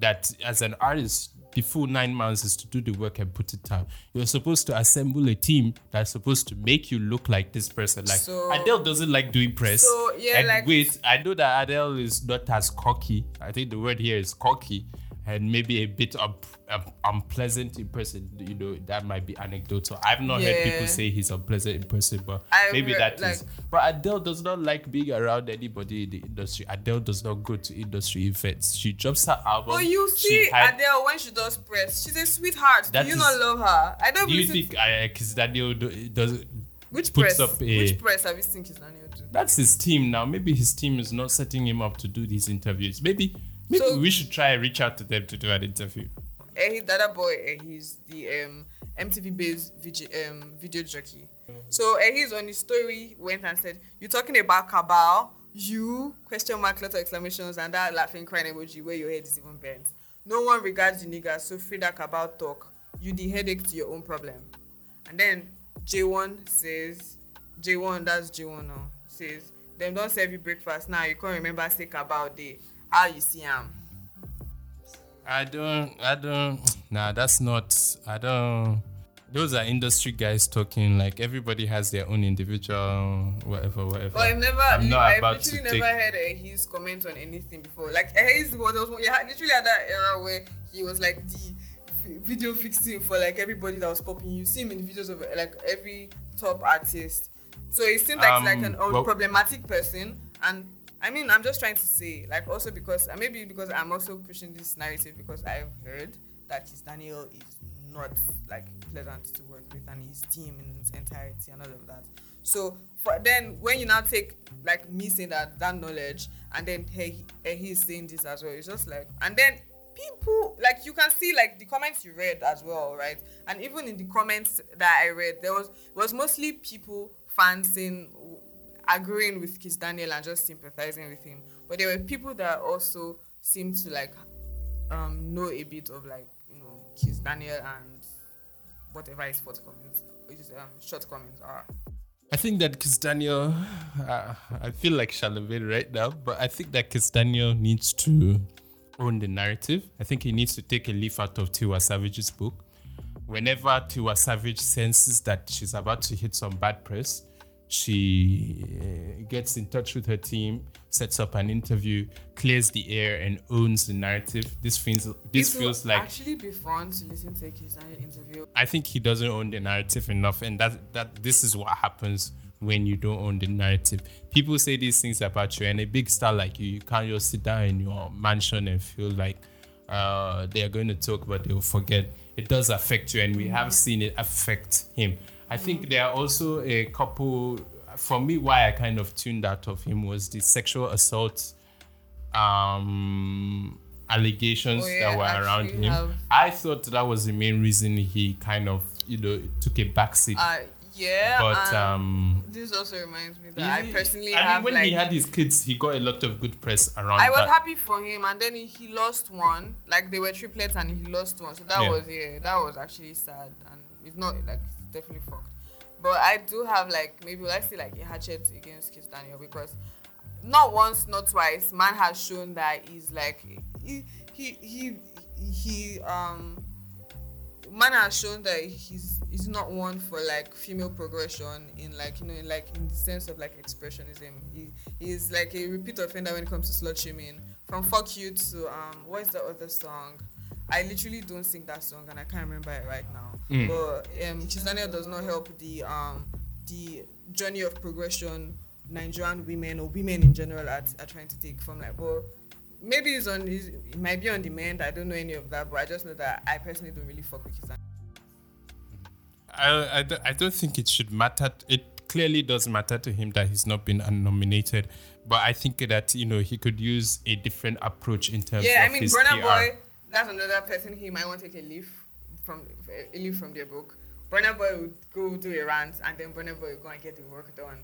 that as an artist, the full nine months is to do the work and put it out. You're supposed to assemble a team that's supposed to make you look like this person. Like So- Adele doesn't like doing press. So, yeah, and like- wait, I know that Adele is not as cocky. I think the word here is cocky. And maybe a bit un- un- unpleasant in person, you know, that might be anecdotal. I've not heard people say he's unpleasant in person, but I've maybe heard, that is. like- But Adele does not like being around anybody in the industry. Adele does not go to industry events. She drops her album. But you she see had- Adele when she does press, she's a sweetheart. Do you is- not love her? I don't Do you think uh, Daniel do, does? which press? up a- Which press have you seen Kizz Daniel do? That's his team now. Maybe his team is not setting him up to do these interviews. Maybe, maybe So- we should try and reach out to them to do an interview. Eh, he's the other boy. eh, he's the um, MTV based video, um, video jockey. So eh, he's on his story went and said, "You talking about cabal? You question mark lot of exclamations and that laughing crying emoji where your head is even bent. No one regards you niggas, so free that cabal talk. You the headache to your own problem." And then J1 says, J1 that's J1 now says, "Them don't serve you breakfast now. You can't remember say cabal day. How you see him?" I don't. I don't. Nah, that's not. I don't. Those are industry guys talking. Like everybody has their own individual whatever, whatever. But I've never, I'm not I've about to literally take. never heard uh, his comment on anything before. Like uh, his was, was had literally had that era where he was like the video fixing for like everybody that was popping. You see him in videos of like every top artist. So it seems like he's like an Um, well- problematic person. And I mean, I'm just trying to say, like, also because uh, maybe because I'm also pushing this narrative because I've heard that Kizz Daniel is not like pleasant to work with and his team in its entirety and all of that. So for then when you now take like me saying that that knowledge and then hey, hey he's saying this as well, it's just like and then people like you can see like the comments you read as well, right? And even in the comments that I read, there was was mostly people fans saying agreeing with Kizz Daniel and just sympathizing with him. But there were people that also seemed to like um know a bit of like you know Kizz Daniel and whatever his shortcomings, which is um shortcomings are. I think that Kizz Daniel, uh, I feel like Charlemagne right now, but I think that Kizz Daniel needs to own the narrative. I think he needs to take a leaf out of Tiwa Savage's book. Whenever Tiwa Savage senses that she's about to hit some bad press, she uh, gets in touch with her team, sets up an interview, clears the air, and owns the narrative. This feels this It feels like actually be fun to listen to a Kizani interview. I think he doesn't own the narrative enough, and that that this is what happens when you don't own the narrative. People say these things about you, and a big star like you, you can't just sit down in your mansion and feel like uh, they are going to talk, but they will forget. It does affect you, and we have seen it affect him. I think there are also a couple. For me, why I kind of tuned out of him was the sexual assault um allegations Oh, yeah, that were around him. have- I thought that was the main reason he kind of, you know, took a backseat. Uh, yeah. but um, this also reminds me that he- I personally I mean, have when like he had his kids, he got a lot of good press around I was that. happy for him, and then he, lost one. Like they were triplets, and he lost one. So that Yeah. was yeah, that was actually sad, and it's not like definitely fucked. But I do have like maybe let's say like a hatchet against Kizz Daniel because not once, not twice, man has shown that he's like he he he he um man has shown that he's he's not one for like female progression in like you know in like in the sense of like expressionism. He he's like a repeat offender when it comes to slut shaming. From fuck you to um what is the other song? I literally don't sing that song and i can't remember it right now Mm. but um Chisania does not help the um the journey of progression nigerian women or women in general are, are trying to take from like well maybe it's on it's, it might be on demand i don't know any of that but i just know that i personally don't really fuck with Kizania. I, I, don't- I don't think it should matter. It clearly does matter to him that he's not been nominated, but I think that you know he could use a different approach in terms Yeah, of I mean, his Burna PR. Boy, that's another person he might want to take a leaf from eh, a leaf from their book. Burna Boy would go do a rant, and then Burna Boy would go and get the work done.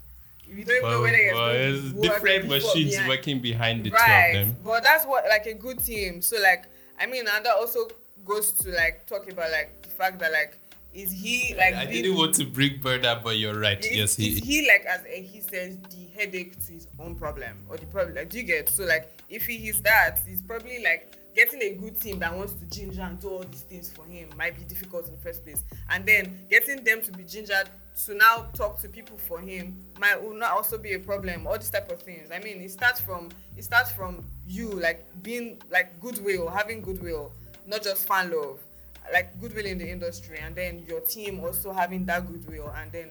You don't even know Well, whether it's well, it's different machines behind- working behind the two of them. But that's what like a good team. So like, I mean, and that also goes to like talk about like the fact that like is he like I didn't want to bring Burna, but you're right. is, yes, he. is he like as a, he says the headache to his own problem or the problem like do you get so like if he is that he's probably like getting a good team that wants to ginger and do all these things for him might be difficult in the first place. And then getting them to be gingered to now talk to people for him might will not also be a problem. All these type of things. I mean it starts from it starts from you like being like goodwill having goodwill not just fan love like goodwill in the industry. And then your team also having that goodwill and then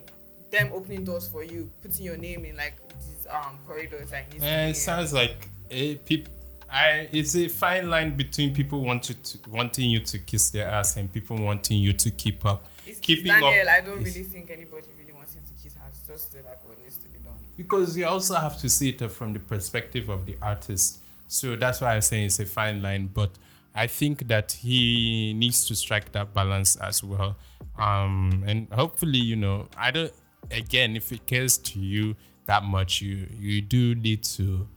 them opening doors for you putting your name in like these um corridors like Eh, be it sounds like a peop- I, it's a fine line between people wanting to wanting you to kiss their ass and people wanting you to keep up. It's- Keeping Daniel, up I don't really think anybody really wants to kiss her. It's just like what needs to be done. because you also have to see it from the perspective of the artist. So that's why I'm saying it's a fine line. But I think that he needs to strike that balance as well. Um, and hopefully, you know, I don't. Again, if it cares to you that much, you you do need to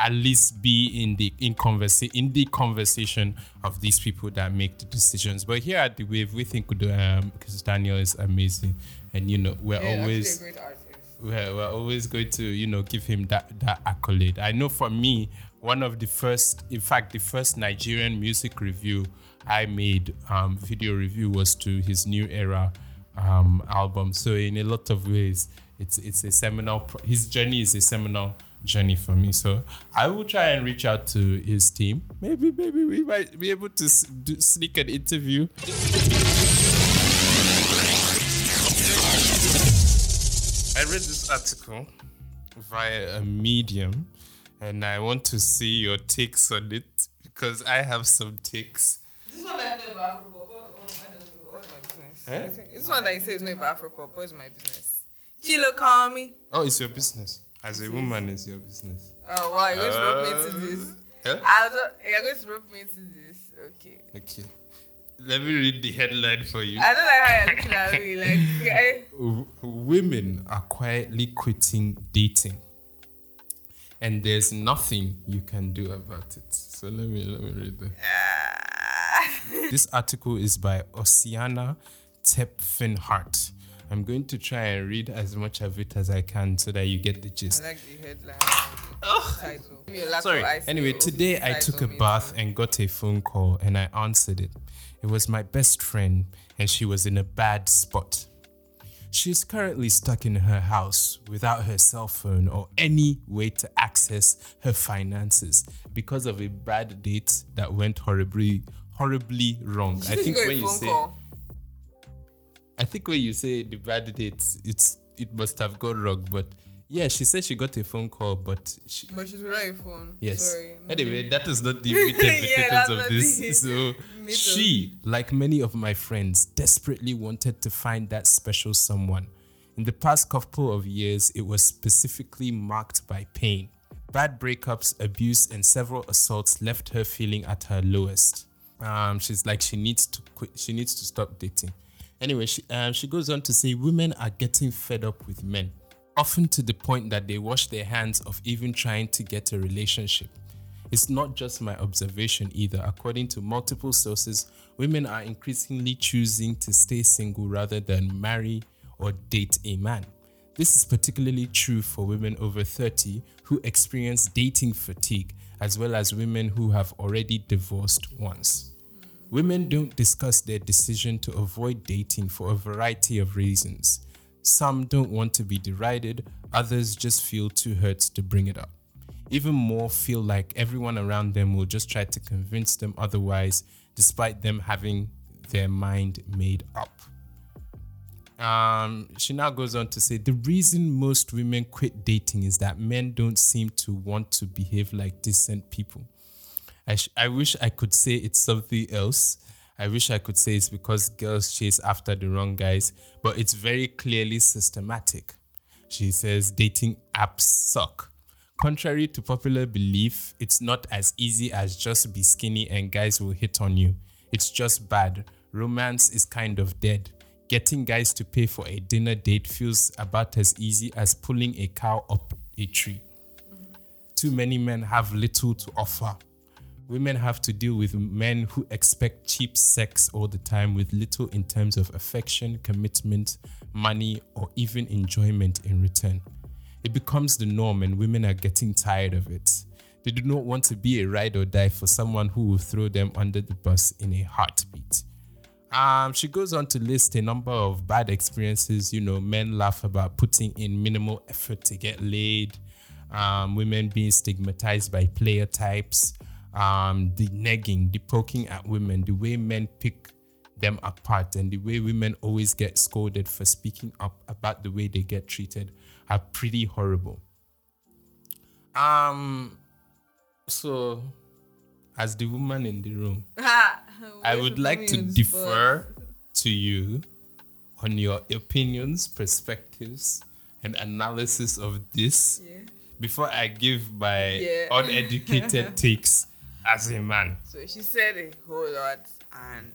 at least be in the in conversa- in the conversation of these people that make the decisions. But here at the Wav, we think um, Kizz Daniel is amazing, and you know we're Yeah, always actually a great artist. we're, we're always going to you know give him that that accolade i know for me one of the first in fact the first nigerian music review i made um video review was to his new era um album so in a lot of ways it's it's a seminal pro- his journey is a seminal journey for me so i will try and reach out to his team maybe maybe we might be able to s- do, sneak an interview I read this article via a medium and I want to see your takes on it because I have some takes. This one I know about Afropop. What- what- I don't know. What's my business? Eh? This one that you say is not about Afropop. What's my business? Kilo call me. Oh, it's your business. As a woman, it's your business. Oh wow, you're going to rope me into Uh, this. yeah? I'll do- You're going to rope me into this. Okay. Okay. Let me read the headline for you. I don't like how you're looking at me. Like, I, W- Women are quietly quitting dating. And there's nothing you can do about it. So let me let me read it. This article is by Ossiana Tepfenhart. I'm going to try and read as much of it as I can so that you get the gist. I like the headline. Title. Give me a lack Sorry. of ice Anyway, today I took a bath and got a phone call and I answered it. It was my best friend and she was in a bad spot. She's currently stuck in her house without her cell phone or any way to access her finances because of a bad date that went horribly, horribly wrong. I think when you say, call. I think when you say the bad date, it's it must have gone wrong. But yeah, she said she got a phone call, but she, But she's without a phone. Yes. Sorry. Anyway, that is not the meat Yeah, of this. So she, like many of my friends, desperately wanted to find that special someone. In the past couple of years, it was specifically marked by pain. Bad breakups, abuse, and several assaults left her feeling at her lowest. Um, she's like she needs to quit. She needs to stop dating. Anyway, she um, she goes on to say women are getting fed up with men, often to the point that they wash their hands of even trying to get a relationship. It's not just my observation either. According to multiple sources, women are increasingly choosing to stay single rather than marry or date a man. This is particularly true for women over 30 who experience dating fatigue, as well as women who have already divorced once. Women don't discuss their decision to avoid dating for a variety of reasons. Some don't want to be derided, others just feel too hurt to bring it up. Even more feel like everyone around them will just try to convince them otherwise, despite them having their mind made up. Um, she now goes on to say the reason most women quit dating is that men don't seem to want to behave like decent people. I, sh- I wish I could say it's something else. I wish I could say it's because girls chase after the wrong guys, but it's very clearly systematic. She says dating apps suck. Contrary to popular belief, it's not as easy as just be skinny and guys will hit on you. It's just bad. Romance is kind of dead. Getting guys to pay for a dinner date feels about as easy as pulling a cow up a tree. Too many men have little to offer. Women have to deal with men who expect cheap sex all the time with little in terms of affection, commitment, money, or even enjoyment in return. It becomes the norm and women are getting tired of it. They do not want to be a ride or die for someone who will throw them under the bus in a heartbeat. Um, she goes on to list a number of bad experiences. You know, men laugh about putting in minimal effort to get laid, um, women being stigmatized by player types, um, the negging, the poking at women, the way men pick them apart, and the way women always get scolded for speaking up about the way they get treated are pretty horrible. Um, so as the woman in the room, I would like to defer to you on your opinions, perspectives, and analysis of this Yeah. before I give my Yeah. uneducated takes as a man. So she said a whole lot, and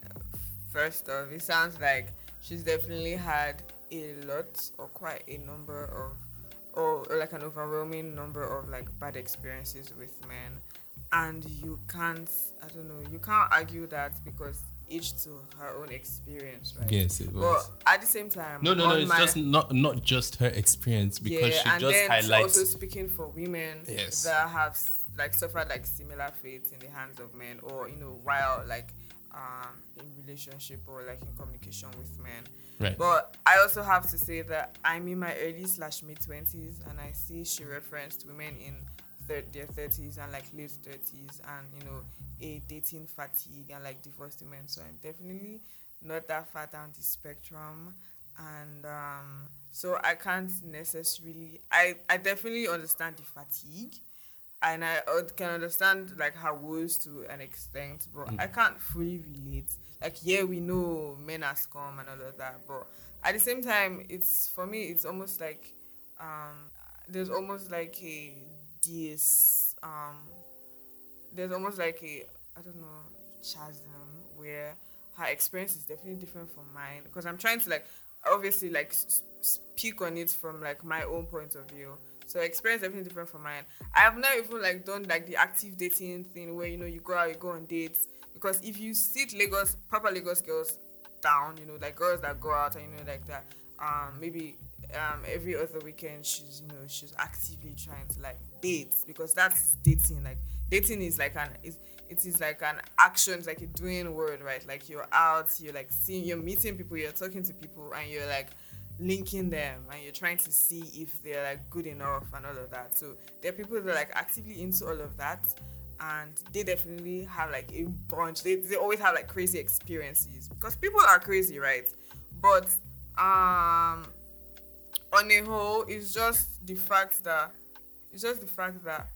first off, it sounds like she's definitely had a lot or quite a number of, or like an overwhelming number of like bad experiences with men, and you can't, I don't know, you can't argue that because each to her own experience, right? Yes, it was. But at the same time, No, no, no. It's my- just not not just her experience because yeah, she and just then highlights. also speaking for women Yes. that have s- like suffered like similar fates in the hands of men, or you know, while like um in relationship or like in communication with men. Right. But I also have to say that I'm in my early slash mid twenties, and I see she referenced women in thir- their thirties and like late thirties, and you know, a dating fatigue and like divorced women. So I'm definitely not that far down the spectrum, and um, so I can't necessarily. I I definitely understand the fatigue. And I can understand like her woes to an extent, but I can't fully relate. Like, yeah, we know men are scum and all of that, but at the same time, it's for me, it's almost like um, there's almost like a dis um, there's almost like a I don't know chasm where her experience is definitely different from mine because I'm trying to like obviously like speak on it from like my own point of view. So experience definitely different from mine. I have not even like done like the active dating thing where you know you go out, you go on dates. Because if you sit Lagos proper Lagos girls down, you know, like girls that go out and you know like that, um, maybe um every other weekend she's you know she's actively trying to like date because that's dating. Like dating is like an is it is like an action, it's like a doing word, right? Like you're out, you're like seeing, you're meeting people, you're talking to people, and you're like linking them and you're trying to see if they're like good enough and all of that. So there are people that are like actively into all of that and they definitely have like a bunch. They, they always have like crazy experiences because people are crazy, right? But um on a whole, it's just the fact that it's just the fact that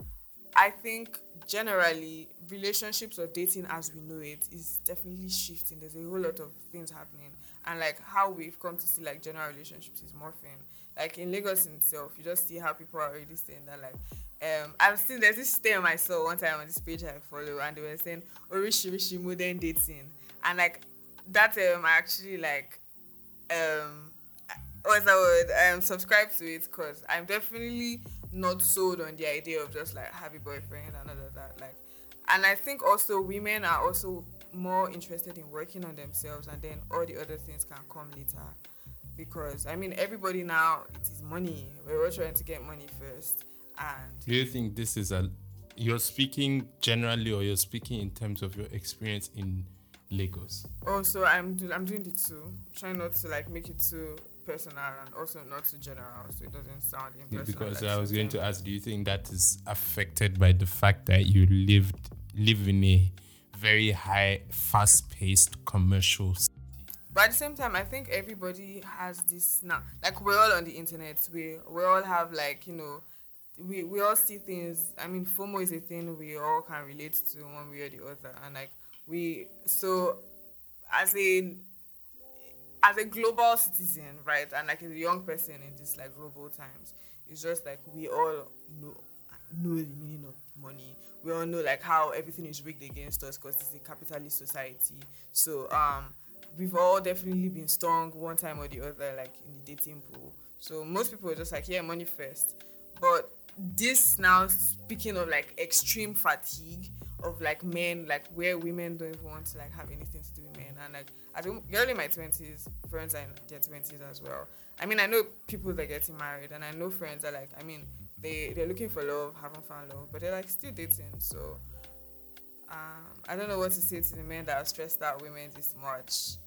I think generally relationships or dating as we know it is definitely shifting. There's a whole lot of things happening, and like how we've come to see like general relationships is morphing. Like in Lagos itself, you just see how people are already saying that like. Um, I've seen there's this thing I saw one time on this page I follow, and they were saying "Orishi Rishi modern dating," and like that um, I actually like um what's that word? Um, subscribe to it because I'm definitely not sold on the idea of just like have a boyfriend and all of that. Like, and I think also women are also more interested in working on themselves, and then all the other things can come later. Because I mean, everybody now it is money. We're all trying to get money first, and Do you think this is a you're speaking generally or you're speaking in terms of your experience in Lagos? also I'm do- I'm doing the two, trying not to like make it too personal and also not too general, so it doesn't sound impersonal. Because like I was going to ask, do you think that is affected by the fact that you lived live in a very high, fast-paced commercial? s- But at the same time, I think everybody has this now. Like we're all on the internet. We we all have like you know, we we all see things. I mean, FOMO is a thing we all can relate to one way or the other, and like we so as a as a global citizen, right, and like a young person in this like global times, it's just like we all know know the meaning of money. We all know like how everything is rigged against us because it's a capitalist society. So um, we've all definitely been stung one time or the other, like in the dating pool. So most people are just like, yeah, money first. But this now speaking of like extreme fatigue of like men, like where women don't even want to like have anything to do with men, and like I don't girl in my twenties, friends are in their twenties as well. I mean, I know people that are getting married, and I know friends that like, I mean, they they're looking for love, haven't found love, but they're like still dating. So um, I don't know what to say to the men that are stressed out women this much.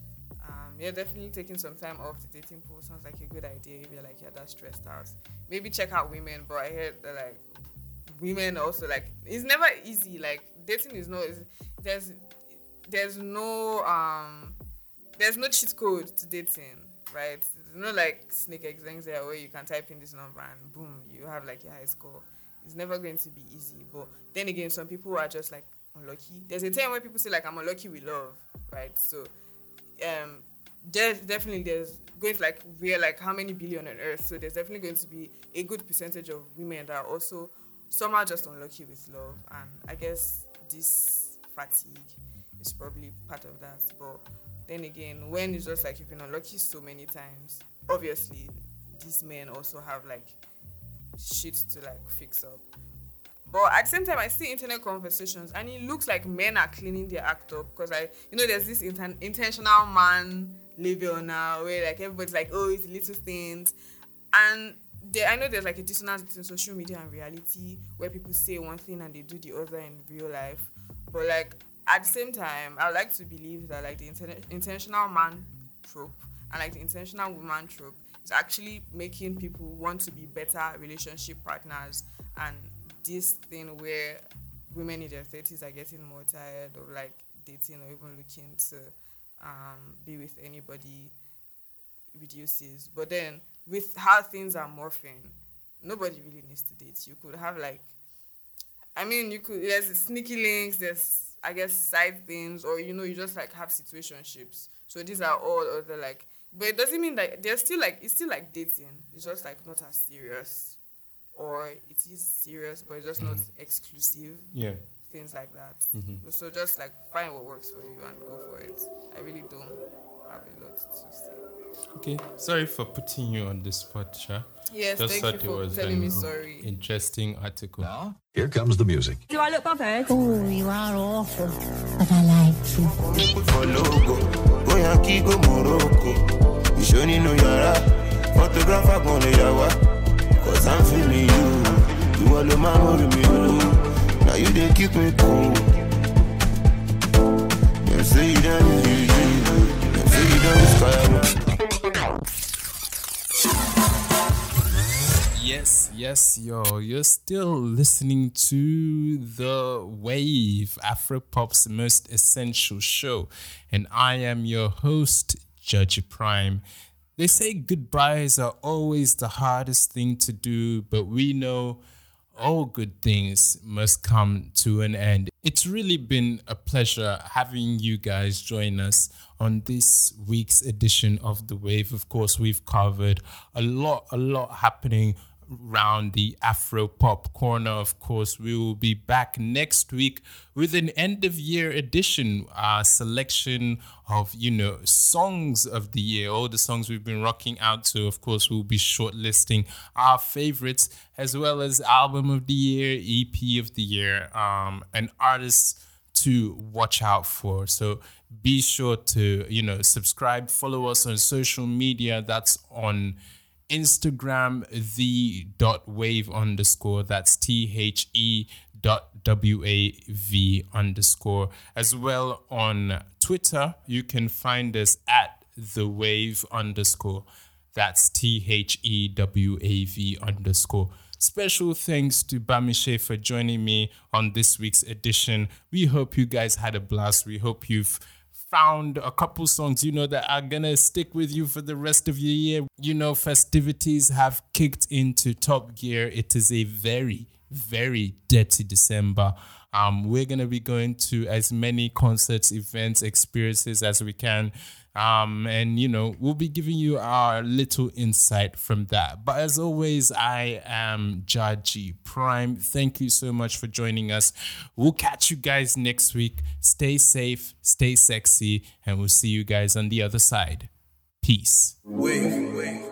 Um, yeah, definitely taking some time off the dating pool sounds like a good idea if you're like yeah that's stressed out. Maybe check out women, but I heard that like women also like it's never easy. Like dating is is, there's there's no um there's no cheat code to dating, right? There's no like snake exams there where you can type in this number and boom you have like your high score. It's never going to be easy. But then again, some people are just like unlucky. There's a time where people say like I'm unlucky with love, right? So um there's definitely there's going to like we're like how many billion on earth so there's definitely going to be a good percentage of women that are also somehow just unlucky with love and i guess this fatigue is probably part of that but then again when it's just like you've been unlucky so many times obviously these men also have like shit to like fix up but at the same time, I see internet conversations, and it looks like men are cleaning their act up because I, you know, there's this inten- intentional man label now where like everybody's like, oh, it's little things, and there, I know there's like a dissonance between social media and reality where people say one thing and they do the other in real life. But like at the same time, I would like to believe that like the internet intentional man trope and like the intentional woman trope is actually making people want to be better relationship partners and this thing where women in their 30s are getting more tired of like dating or even looking to um, be with anybody reduces. But then with how things are morphing, nobody really needs to date. You could have like, I mean, you could there's sneaky links, there's I guess side things, or you know, you just like have situationships. So these are all other like, but it doesn't mean that they're still like it's still like dating. It's just like not as serious, or it is serious, but it's just not mm-hmm. exclusive. Yeah. Things like that. Mm-hmm. So just like find what works for you and go for it. I really don't have a lot to say. Okay. Sorry for putting you on the spot, Sha. Yes, Just thank thought you it for was telling me sorry. Interesting article. Now, here comes the music. Do I look bothered? Oh, you are awful. But I like you. for logo. Go Yankee, go Morocco. You show yara. Photographer gonna yawa. Cause I'm feeling you. You all the man with me. Now you they keep me cool. Them say you done easy. Yes, yes, yo. You're still listening to The Wav, Afropop's most essential show. And I am your host, Djaji Prime. They say goodbyes are always the hardest thing to do, but we know all good things must come to an end. It's really been a pleasure having you guys join us on this week's edition of The Wav. Of course, we've covered a lot, a lot happening around the Afro Pop corner. Of course, we will be back next week with an end of year edition, uh, selection of, you know, songs of the year, all the songs we've been rocking out to. Of course, we'll be shortlisting our favorites as well as album of the year, EP of the year, um, and artists to watch out for. So be sure to, you know, subscribe, follow us on social media. That's on Instagram, the dot wave underscore. That's T H E dot W A V underscore. As well on Twitter, you can find us at the wave underscore. That's T H E W A V underscore. Special thanks to Bamishe for joining me on this week's edition. We hope you guys had a blast. We hope you've found a couple songs, you know, that are gonna stick with you for the rest of your year. You know, festivities have kicked into top gear. It is a very, very dirty December. Um, we're gonna be going to as many concerts, events, experiences as we can. Um, and you know, we'll be giving you our little insight from that. But as always, I am Djaji Prime. Thank you so much for joining us. We'll catch you guys next week. Stay safe, stay sexy, and we'll see you guys on the other side. Peace. Wave, wave.